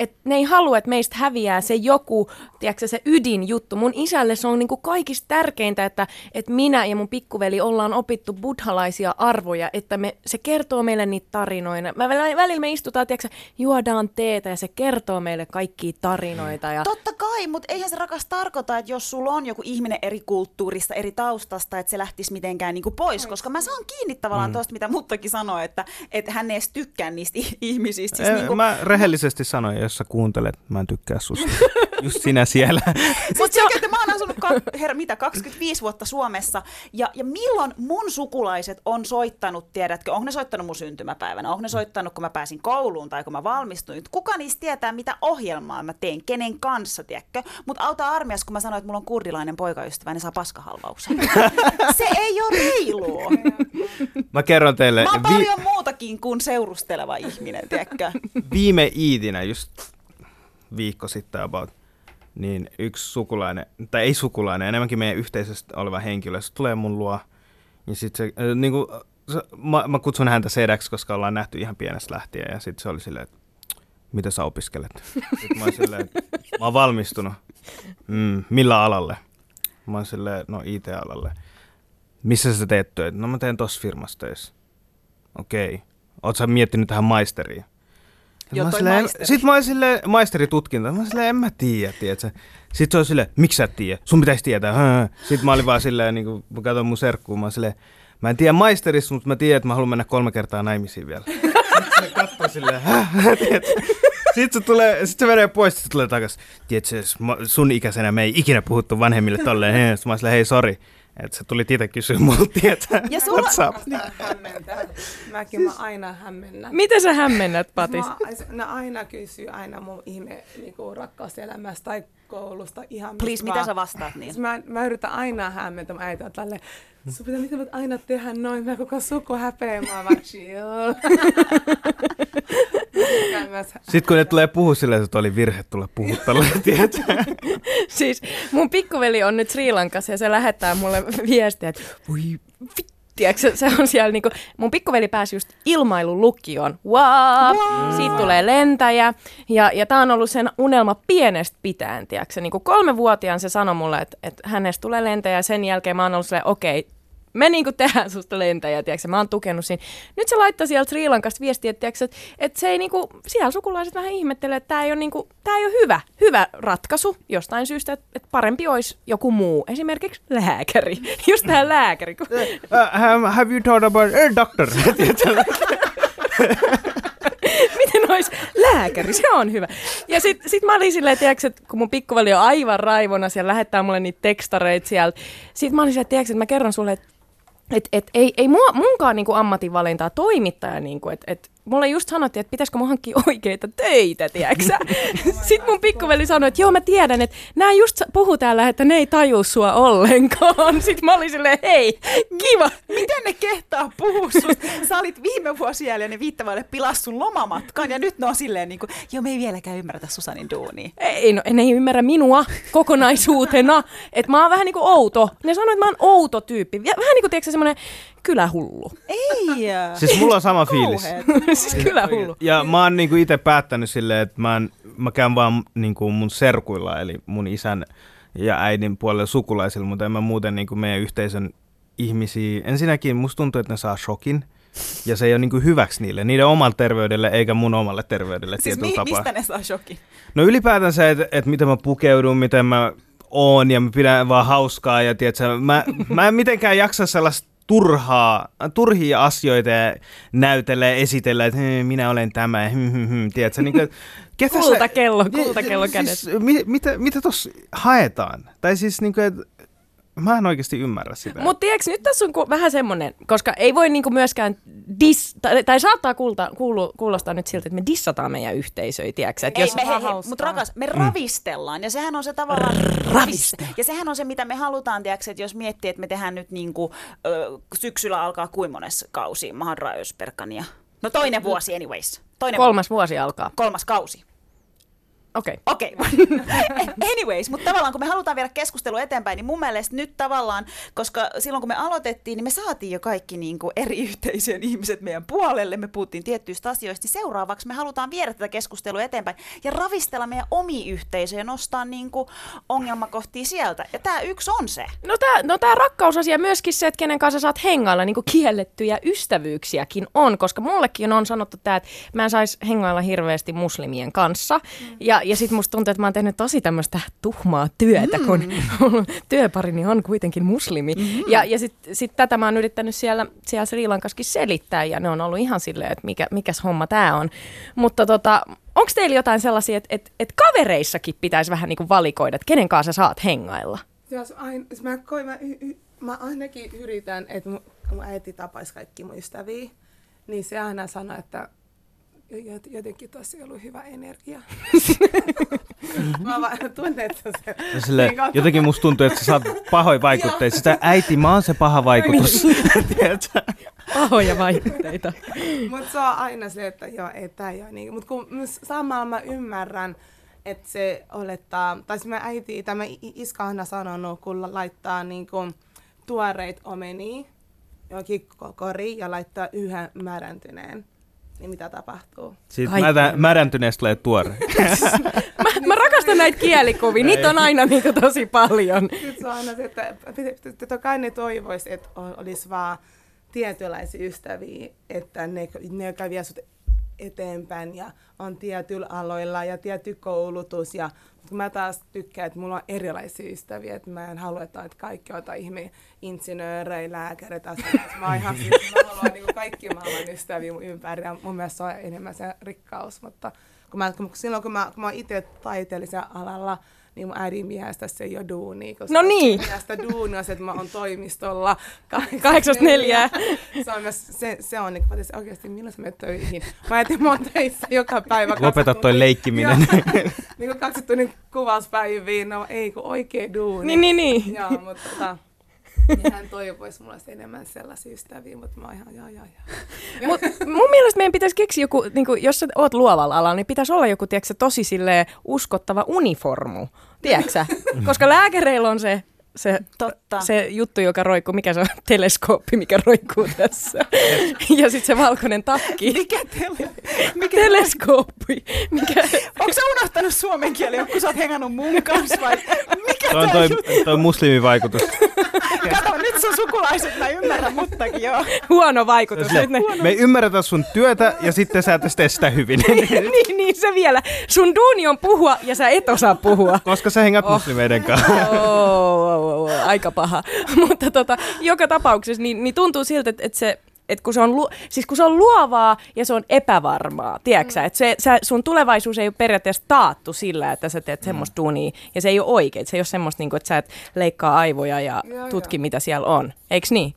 et ne ei halua, että meistä häviää se joku, tiedätkö, se ydinjuttu. Mun isälle se on niinku kaikista tärkeintä, että, että minä ja mun pikkuveli ollaan opittu buddhalaisia arvoja, että me, se kertoo meille niitä tarinoita. Mä, välillä me istutaan, tiedätkö, juodaan teetä ja se kertoo meille kaikkia tarinoita. Ja... Totta kai, mutta eihän se rakas tarkoita, että jos sulla on joku ihminen eri kulttuurista, eri taustasta, että se lähtisi mitenkään niinku pois, koska mä saan kiinni tavallaan mm. tuosta, mitä Muttakin sanoi, että, että hän ei edes tykkää niistä ihmisistä. Siis ei, niinku... Mä rehellisesti sanoin, jos sä kuuntelet, mä en tykkää susta. Just sinä siellä. Mutta se, että mä oon asunut ka- her, mitä, 25 vuotta Suomessa, ja, ja milloin mun sukulaiset on soittanut, tiedätkö, onko ne soittanut mun syntymäpäivänä, onko ne soittanut, kun mä pääsin kouluun tai kun mä valmistuin. Kuka niistä tietää, mitä ohjelmaa mä teen, kenen kanssa, tiedätkö? Mutta auta armias, kun mä sanoin, että mulla on kurdilainen poikaystävä, niin saa paskahalvauksen. se ei ole reilua. Mä kerron teille. Mä oon vi- paljon muutakin kuin seurusteleva ihminen, tiedätkö? Viime iitinä just viikko sitten about, niin yksi sukulainen, tai ei sukulainen, enemmänkin meidän yhteisöstä oleva henkilö, se tulee mun luo, ja sitten se, niin kuin, se mä, mä, kutsun häntä sedäksi, koska ollaan nähty ihan pienestä lähtien, ja sitten se oli silleen, että mitä sä opiskelet? Sitten mä oon silleen, että mä oon valmistunut. Mm, millä alalle? Mä oon silleen, no IT-alalle. Missä sä teet töitä? No mä teen tossa firmassa töissä. Okei. Okay. Oot sä miettinyt tähän maisteriin? Jo, Sitten mä olin silleen, maisteritutkinto, mä silleen, en mä tiedä, tiedätkö. Sitten se oli silleen, miksi sä et tiedä? Sun pitäisi tietää. Sitten mä olin vaan silleen, niin kun mä katsoin mun serkkuun, mä silleen, mä en tiedä maisterissa, mutta mä tiedän, että mä haluan mennä kolme kertaa naimisiin vielä. Sitten se katsoi silleen, Sitten se, tulee, sit se menee pois, sitten se tulee takaisin. Tiedätkö, sun ikäisenä me ei ikinä puhuttu vanhemmille tolleen. Sitten mä olin silleen, hei, sori Että se tuli itse kysyä multa, että Ja sulla- WhatsApp. hämmentää. Mäkin mä aina hämmennän. Miten sä hämmennät, Patis? Mä, ne aina kysyy aina mun ihme niinku, rakkauselämästä tai koulusta ihan Please, mitä vaan. sä vastaat niin? Mä, mä yritän aina hämmentä mun äitiä tälle. Sun pitää miten aina tehdä noin, mä koko suku häpeä, mä vaan chill. Sitten kun ne tulee puhua silleen, että oli virhe tulla puhua tällä, tiedätkö? Siis mun pikkuveli on nyt Sri Lankassa ja se lähettää mulle viestiä, että voi vittu. Tiedätkö, se, on siellä niinku, mun pikkuveli pääsi just ilmailulukioon. Wow! Siitä tulee lentäjä. Ja, ja tää on ollut sen unelma pienestä pitäen, tiedätkö. Niinku kolmevuotiaan se sanoi mulle, että, että hänestä tulee lentäjä. Sen jälkeen mä oon ollut silleen, okei, okay, me niinku tehdään susta lentäjä, tiedätkö, mä oon tukenut siinä. Nyt se laittaa sieltä Sri Lankasta viestiä, että, tiedätkö, että, se ei niinku, siellä sukulaiset vähän ihmettelee, että tämä ei ole niinku, tää ei ole hyvä, hyvä ratkaisu jostain syystä, että, että parempi olisi joku muu, esimerkiksi lääkäri. Just tämä lääkäri. Kun, Uh, have, you thought about a doctor? Tiedätkö? miten olisi lääkäri, se on hyvä. Ja sit, sit mä olin silleen, tiedätkö, että kun mun pikkuveli on aivan raivona siellä, lähettää mulle niitä tekstareita sieltä. Sit mä olin silleen, tiedätkö, että mä kerron sulle, että et, et, ei, ei mua, munkaan niinku ammatinvalintaa toimittaja, niinku, että et, mulle just sanottiin, että pitäisikö mun hankkia oikeita töitä, tiedätkö Sitten mun pikkuveli sanoi, että joo mä tiedän, että nämä just puhuu täällä, että ne ei tajua sua ollenkaan. Sitten mä olin silleen, hei, kiva. Miten ne kehtaa puhua susta? Sä olit viime vuosi ja ne viittavaille pilas sun lomamatkan ja nyt ne on silleen niin kuin, joo me ei vieläkään ymmärretä Susanin duunia. Ei, no, ne ei ymmärrä minua kokonaisuutena. Että mä oon vähän niinku outo. Ne sanoo, että mä oon outo tyyppi. Vähän niinku, tiedätkö, semmoinen kylähullu. Ei! Siis mulla on sama fiilis. Kauheet. siis kylähullu. Ja mä oon niinku itse päättänyt silleen, että mä, en, mä käyn vaan niinku mun serkuilla, eli mun isän ja äidin puolella sukulaisilla, mutta en mä muuten niinku meidän yhteisön ihmisiä. Ensinnäkin musta tuntuu, että ne saa shokin. Ja se ei ole niinku hyväksi niille, niiden omalle terveydelle eikä mun omalle terveydelle Siis tietyllä mi- tapaa. mistä ne saa shokin? No ylipäätään se, että, että miten mä pukeudun, miten mä oon ja mä pidän vaan hauskaa ja tiedätkö, mä, mä en mitenkään jaksa sellaista turhaa, turhia asioita ja näytellä, esitellä, että "Hei, minä olen tämä, ja tiedätkö, niin kuin, ketä sä- Kultakello, kultakello siis, kädessä. mi, mitä, mitä tuossa haetaan? Tai siis niin kuin, että mä en oikeasti ymmärrä sitä. Mutta tiedätkö, nyt tässä on ku, vähän semmoinen, koska ei voi niinku myöskään dis, tai, tai saattaa kuulta, kuulu, kuulostaa nyt siltä, että me dissataan meidän yhteisöjä, tiedätkö? Et Ei, jos, me, hei, hauskaa. mutta rakas, me ravistellaan ja sehän on se tavallaan raviste. Ja sehän on se, mitä me halutaan, tiedätkö, että jos miettii, että me tehdään nyt niin kuin, ö, syksyllä alkaa kuin monessa kausi Mahadra Ösperkania. No toinen vuosi anyways. Toinen kolmas vuosi alkaa. kolmas kausi. Okei. Okei. Anyways, mutta tavallaan kun me halutaan viedä keskustelua eteenpäin, niin mun mielestä nyt tavallaan, koska silloin kun me aloitettiin, niin me saatiin jo kaikki niin kuin eri yhteisöjen ihmiset meidän puolelle, me puhuttiin tiettyistä asioista, niin seuraavaksi me halutaan viedä tätä keskustelua eteenpäin ja ravistella meidän omi yhteisöjä ja nostaa niin kuin ongelmakohtia sieltä. Ja tämä yksi on se. No tämä no tää rakkausasia myöskin se, että kenen kanssa saat hengailla, niin kuin kiellettyjä ystävyyksiäkin on, koska mullekin on sanottu tämä, että mä en saisi hengailla hirveästi muslimien kanssa. Ja, ja sitten musta tuntuu, että mä oon tehnyt tosi tämmöistä tuhmaa työtä, kun mun työparini on kuitenkin muslimi. Ja, ja sitten sit tätä mä oon yrittänyt siellä, siellä Sri Lankassakin selittää, ja ne on ollut ihan silleen, että mikä, mikäs homma tämä on. Mutta tota, onko teillä jotain sellaisia, että et, et kavereissakin pitäisi vähän niin kuin valikoida, että kenen kanssa saat hengailla? Jos aina, jos mä, koin, mä, y, y, mä ainakin yritän, että mun, mun äiti tapaisi kaikki mun ystäviä, niin se aina sanoi, että jot- jotenkin tosi ollut hyvä energia. mä vaan tunnen, että se... Ja Sille, niin jotenkin musta tuntuu, että sä saat pahoja vaikutteita. Sitä äiti, mä oon se paha vaikutus. Tiedätkö? Pahoja vaikutteita. Mutta se on aina se, että joo, ei tää ei ole niin. Mutta kun samalla mä ymmärrän, että se olettaa, tai se mä äiti, tämä iska on aina sanonut, kun laittaa niin kuin tuoreita omenia johonkin ko- koriin ja laittaa yhden määrääntyneen, niin mitä tapahtuu? Siitä Kaikki. mätä, märäntyneestä tulee tuore. Mä, mä rakastan näitä kielikuvia, niitä on aina niinku tosi paljon. Sitten se on aina se, että totta kai ne toivoisi, että ol- olisi vaan tietynlaisia ystäviä, että ne, ne jotka vie sut eteenpäin ja on tietyillä aloilla ja tietty koulutus. Ja, mutta mä taas tykkään, että mulla on erilaisia ystäviä, että mä en halua, että kaikki jotain ihme insinöörejä, lääkäreitä. Mä, ihan, siis, mä haluan niin kaikki maailman ystäviä mun ympäri ja mun mielestä se on enemmän se rikkaus, mutta kun mä, kun, silloin kun mä, kun mä oon itse taiteellisella alalla, niin mun äidin miestä se ei ole duuni. Koska No niin. Miestä duuni on se, että mä oon toimistolla. 84. Se on, myös, se, se on niin kuin, oikeasti milloin sä menet töihin. Mä ajattelin, mä oon töissä joka päivä. Lopeta toi leikkiminen. Niin kuin kaksi tunnin kuvauspäiviin, no ei kun oikea duuni. Niin, niin, niin. Joo, mutta tota, niin hän toivoisi mulla olisi enemmän sellaisia ystäviä, mutta mä oon ihan joo joo joo. Mut mun mielestä meidän pitäisi keksiä joku, niin kuin, jos sä oot luovalla alalla, niin pitäisi olla joku, tiedätkö, tosi silleen uskottava uniformu, tiedätkö Koska lääkäreillä on se, se, Totta. se juttu, joka roikkuu, mikä se on, teleskooppi, mikä roikkuu tässä. ja sitten se valkoinen takki. Mikä tele? Mikä teleskooppi? Mikä... Onko sä unohtanut suomen kielen, kun sä oot hengannut mun kanssa vai mikä Toi on toi, juttu? toi muslimivaikutus. Kato, nyt sun sukulaiset, mä ymmärrän muttakin, joo. Huono vaikutus. Nyt ne... Me ei ymmärretä sun työtä ja sitten sä et tee sitä hyvin. niin, niin, se vielä. Sun duuni on puhua ja sä et osaa puhua. Koska sä hengät muslimeiden kanssa. Oh, oh, oh, oh, aika paha. Mutta tota, joka tapauksessa niin, niin tuntuu siltä, että, että se et kun se, on lu- siis kun se on luovaa ja se on epävarmaa, tiedätkö mm. että se, sä, sun tulevaisuus ei ole periaatteessa taattu sillä, että sä teet semmoista duunia ja se ei ole oikein. Se ei ole semmoista, niin kuin, että sä et leikkaa aivoja ja Joo, tutki, joo. mitä siellä on. Eiks niin?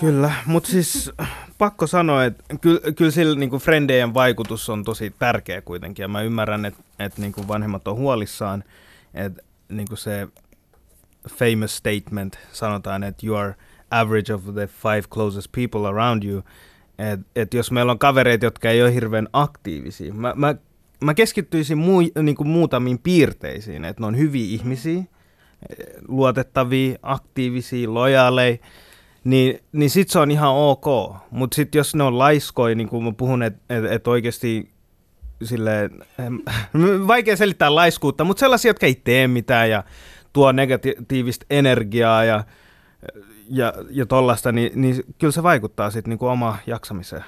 Kyllä, mutta siis pakko sanoa, että kyllä, kyllä sillä niin frendejen vaikutus on tosi tärkeä kuitenkin. Ja mä ymmärrän, että, että niin vanhemmat on huolissaan, että niin se famous statement sanotaan, että you are average of the five closest people around you. Että et jos meillä on kavereita, jotka ei ole hirveän aktiivisia, mä, mä, mä keskittyisin muu, niin kuin muutamiin piirteisiin, että ne on hyviä ihmisiä, luotettavia, aktiivisia, lojaaleja, niin, niin sit se on ihan ok. Mutta sitten jos ne on laiskoja, niin kuin mä puhun, että et, et oikeasti silleen, vaikea selittää laiskuutta, mutta sellaisia, jotka ei tee mitään ja tuo negatiivista energiaa ja, ja, ja tollasta, niin, niin kyllä se vaikuttaa sitten niinku oma jaksamiseen.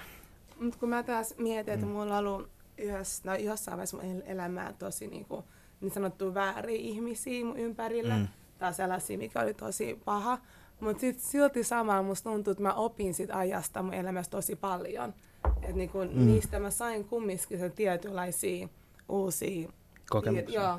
Mutta kun mä taas mietin, että mulla on ollut yhdessä, no jossain vaiheessa mun el- elämää tosi niin, kuin, niin sanottu vääriä ihmisiä mun ympärillä. Mm. Mm. Tai sellaisia, mikä oli tosi paha. Mutta sitten silti samaa musta tuntuu, että mä opin sit ajasta mun elämässä tosi paljon. Et niin kun mm. niistä mä sain kumminkin sen tietynlaisia uusia Kokemuksia. Joo.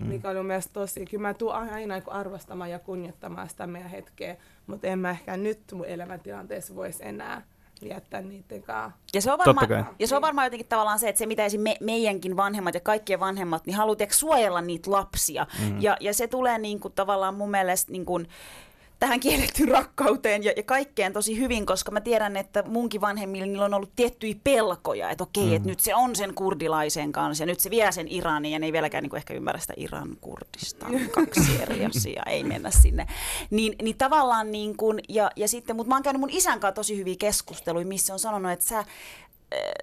Mm. Mikä oli mun mielestä tosi, kyllä mä tuun aina niin kuin arvostamaan ja kunnioittamaan sitä meidän hetkeä, mutta en mä ehkä nyt mun elämäntilanteessa voisi enää viettää niiden kanssa. Ja se, on varmaan, ja se on varmaan jotenkin tavallaan se, että se mitä esim. me, meidänkin vanhemmat ja kaikkien vanhemmat, niin tiedätkö, suojella niitä lapsia. Mm. Ja, ja se tulee niin kuin, tavallaan mun mielestä niin kuin, tähän kiellettyyn rakkauteen ja, ja kaikkeen tosi hyvin, koska mä tiedän, että munkin vanhemmilla niillä on ollut tiettyjä pelkoja, että okei, mm. että nyt se on sen kurdilaisen kanssa ja nyt se vie sen Iraniin ja ne ei vieläkään niin kuin ehkä ymmärrä sitä Iran kurdista kaksi eri asiaa, ei mennä sinne. Niin, niin tavallaan niin kuin, ja, ja sitten, mutta mä oon käynyt mun isän kanssa tosi hyviä keskusteluja, missä on sanonut, että sä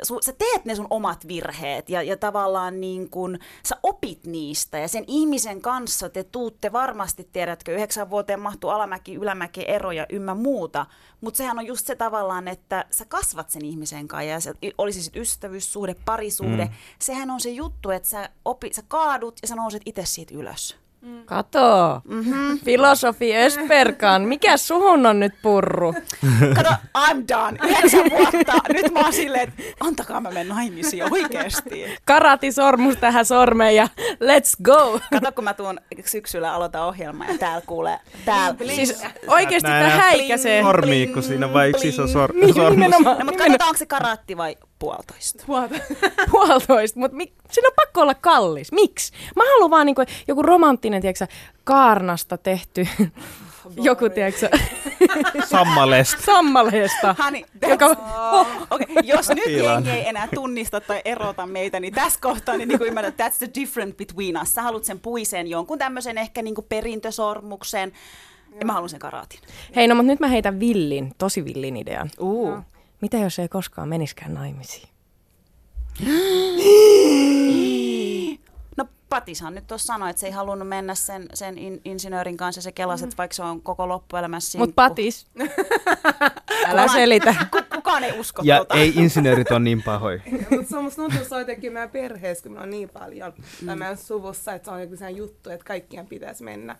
su, sä teet ne sun omat virheet ja, ja tavallaan niin kun, sä opit niistä ja sen ihmisen kanssa te tuutte varmasti, tiedätkö, yhdeksän vuoteen mahtuu alamäki, ylämäki, eroja ymmä muuta, mutta sehän on just se tavallaan, että sä kasvat sen ihmisen kanssa ja se, olisi sitten ystävyyssuhde, parisuhde, mm. sehän on se juttu, että sä, opi, sä kaadut ja sä nouset itse siitä ylös. Kato. Mm-hmm. Filosofi Ösperkan. Mikä suhun on nyt purru? Kato, I'm done. Yhdeksän vuotta. Nyt mä oon silleen, että antakaa mä menen naimisiin oikeesti. Karati sormus tähän sormeen ja let's go. Kato, kun mä tuun syksyllä aloitan ohjelmaa ja täällä kuulee, täällä. Siis tämä näin. häikäisee. Sormi, kun siinä on vain yksi iso sor- Niin, sormus. nimenomaan. No, mutta katsotaan, onko se karaatti vai puolitoista. Puolitoista, mutta mik, siinä on pakko olla kallis. Miksi? Mä haluan vaan niinku joku romanttinen, tiedätkö, kaarnasta tehty joku, tiedätkö, Sammalesta. sammaleesta. Hani, Joka- oh, okay. Jos nyt jengi ei enää tunnista tai erota meitä, niin tässä kohtaa niin, niin kuin ymmärrät, that's the difference between us. Sä haluat sen puisen jonkun tämmöisen ehkä niin kuin perintösormuksen, ja mä haluan sen karaatin. Hei, no mutta nyt mä heitän villin, tosi villin idean. Uh. Mitä jos ei koskaan meniskään naimisiin? Patishan nyt tuossa sanoi, että se ei halunnut mennä sen, sen in, insinöörin kanssa se kelasi, että vaikka se on koko loppuelämässä Mut sinkku. Patis, älä selitä. Ku- Kukaan ei usko Ja tota. ei insinöörit on niin pahoja. Mutta se on musta tuntuu, että se on jotenkin meidän perheessä, kun me on niin paljon, tai meidän suvussa, että se on joku sellainen juttu, että kaikkien pitäisi mennä.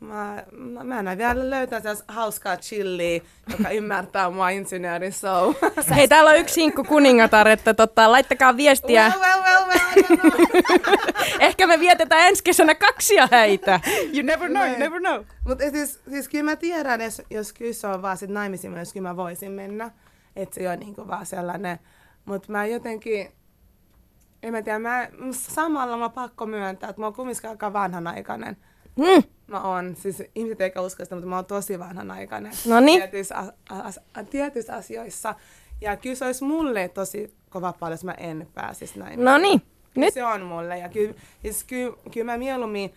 Mä, mä, mä en vielä löytää sellaista hauskaa chilliä, joka ymmärtää mua insinöörin show. Hei, täällä on yksi sinkku kuningatar, että tota, laittakaa viestiä. well, well, well, well. Ehkä me vietetään ensi kesänä kaksia häitä. You never know, you never know. Mutta siis, siis kyllä mä tiedän, jos, jos kyse on vaan sit naimisiin mennessä, kyllä mä voisin mennä. Että se on niinku vaan sellainen. Mutta mä jotenkin, en mä tiedä, mä, samalla mä pakko myöntää, että mä oon kumminkin aika vanhanaikainen. Mm. Mä oon, siis ihmiset eikä usko sitä, mutta mä oon tosi vanhanaikainen. Noniin. Tietyissä, as, as, tietyissä asioissa. Ja kyllä se olisi mulle tosi kova paljon, jos mä en pääsisi näin. No niin, nyt Se on mulle. Ja kyllä, siis kyllä, kyllä mä mieluummin,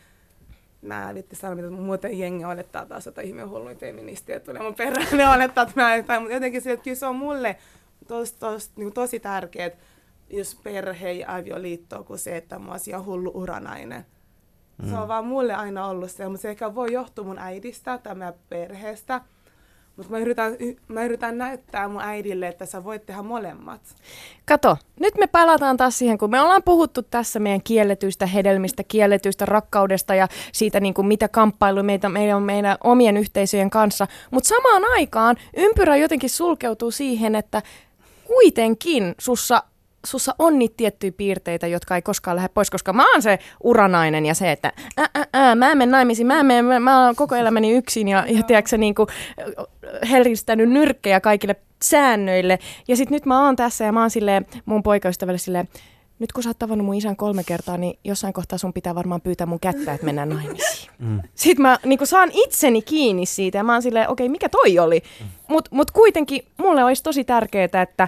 mä en vitti sanoa, mitä muuten jengi olettaa taas, että ihme hulluin feministiä tulee mun perään. Ne olettaa, että mä en, mutta jotenkin se, että kyllä se on mulle tos, tos, niin tosi tärkeät, jos perhe ja avioliitto, kuin se, että mä ihan hullu uranainen. Se on vaan mulle aina ollut se, mutta se ehkä voi johtua mun äidistä tai meidän perheestä. Mutta mä yritän, mä yritän näyttää mun äidille, että sä voit tehdä molemmat. Kato, nyt me palataan taas siihen, kun me ollaan puhuttu tässä meidän kielletyistä hedelmistä, kielletyistä rakkaudesta ja siitä, niin kuin mitä kamppailu meitä, meidän on meidän omien yhteisöjen kanssa. Mutta samaan aikaan ympyrä jotenkin sulkeutuu siihen, että kuitenkin sussa sussa on niitä tiettyjä piirteitä, jotka ei koskaan lähde pois, koska mä oon se uranainen ja se, että ää, ää, ää, mä en mene naimisiin, mä, mä, mä oon koko elämäni yksin ja, ja tiedätkö, niin kuin, heristänyt nyrkkejä kaikille säännöille. Ja sitten nyt mä oon tässä ja mä oon silleen mun poikaystävälle silleen, nyt kun sä oot tavannut mun isän kolme kertaa, niin jossain kohtaa sun pitää varmaan pyytää mun kättä, että mennään naimisiin. Mm. Sitten mä niin saan itseni kiinni siitä ja mä oon silleen, okei, okay, mikä toi oli? Mutta mut kuitenkin mulle olisi tosi tärkeää, että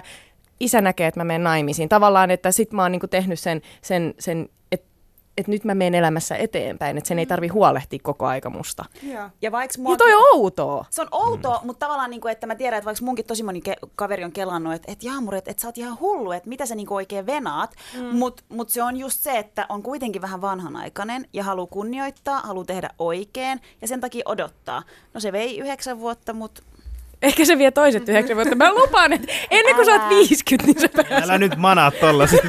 isä näkee, että mä menen naimisiin. Tavallaan, että sit mä oon niinku tehnyt sen, sen, sen että et nyt mä menen elämässä eteenpäin, että sen ei tarvi huolehtia koko aika musta. Yeah. Ja vaikka mua... Ja toi on outoa. Se on outoa, mm. mutta tavallaan, niin kuin, että mä tiedän, että vaikka munkin tosi moni ke- kaveri on kelannut, että, että Jaamur, että, että sä oot ihan hullu, että mitä sä niin kuin oikein venaat. Mm. Mutta mut se on just se, että on kuitenkin vähän vanhanaikainen ja haluaa kunnioittaa, haluaa tehdä oikein ja sen takia odottaa. No se vei yhdeksän vuotta, mutta Ehkä se vie toiset yhdeksän vuotta. Mä lupaan, että ennen kuin sä oot 50, niin se pääsee. Älä nyt manaa tollasit.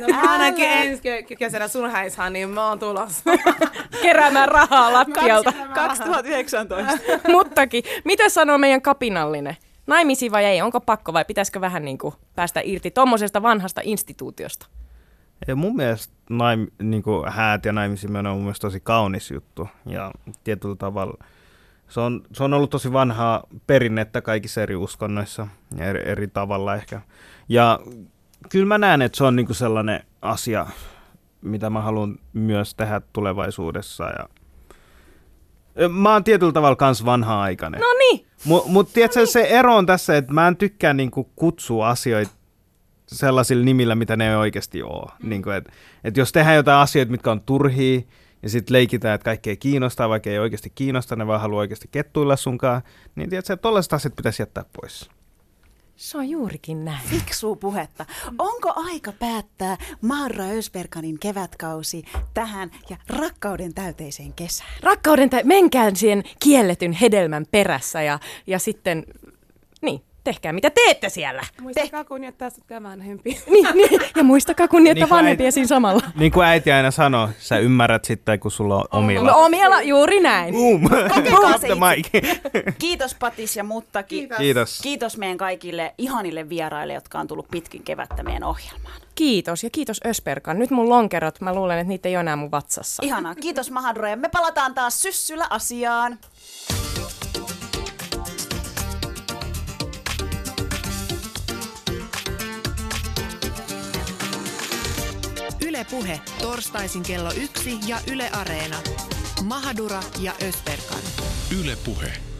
No, ainakin ensi ke- kesänä sun häishän, niin mä oon tulossa. keräämään rahaa lattialta. 2019. Muttakin. Mitä sanoo meidän kapinallinen? Naimisiin vai ei? Onko pakko vai pitäisikö vähän niin kuin päästä irti tuommoisesta vanhasta instituutiosta? Ja mun mielestä naim, niin kuin häät ja naimisiin on mun mielestä tosi kaunis juttu. Ja tietyllä tavalla se on, se on ollut tosi vanhaa perinnettä kaikissa eri uskonnoissa ja eri, eri tavalla ehkä. Ja kyllä mä näen, että se on niinku sellainen asia, mitä mä haluan myös tehdä tulevaisuudessa. Ja Mä oon tietyllä tavalla kans vanha-aikainen. No niin. Mutta mut tiedätkö, no niin. se ero on tässä, että mä en tykkää niinku kutsua asioita sellaisilla nimillä, mitä ne ei oikeasti ole. Mm. Niin kuin, että, että jos tehdään jotain asioita, mitkä on turhia, ja sitten leikitään, että kaikki ei kiinnostaa, vaikka ei oikeasti kiinnosta, ne vaan haluaa oikeasti kettuilla sunkaan, niin tiedätkö, että tollaiset asiat pitäisi jättää pois. Se on juurikin näin. Fiksuu puhetta. Onko aika päättää Maara Ösberganin kevätkausi tähän ja rakkauden täyteiseen kesään? Rakkauden tä- menkään siihen kielletyn hedelmän perässä ja, ja sitten, niin, tehkää mitä teette siellä. Muistakaa kunnioittaa sitä vanhempia. niin, niin, ja muistakaa kunnioittaa Niin vanhempia äiti- siinä samalla. Niin kuin äiti aina sanoo, sä ymmärrät sitten, kun sulla on omilla. No omilla, juuri näin. Boom! The mic. Kiitos Patis ja Muttakin. Kiitos. Kiitos. Kiitos meidän kaikille ihanille vieraille, jotka on tullut pitkin kevättä meidän ohjelmaan. Kiitos ja kiitos Ösperkan. Nyt mun lonkerot, mä luulen, että niitä ei ole enää mun vatsassa. Ihanaa. Kiitos Mahadro ja me palataan taas syssyllä asiaan. Yle Puhe, torstaisin kello yksi ja Yle Areena. Mahadura ja Ösberkan. Yle Puhe.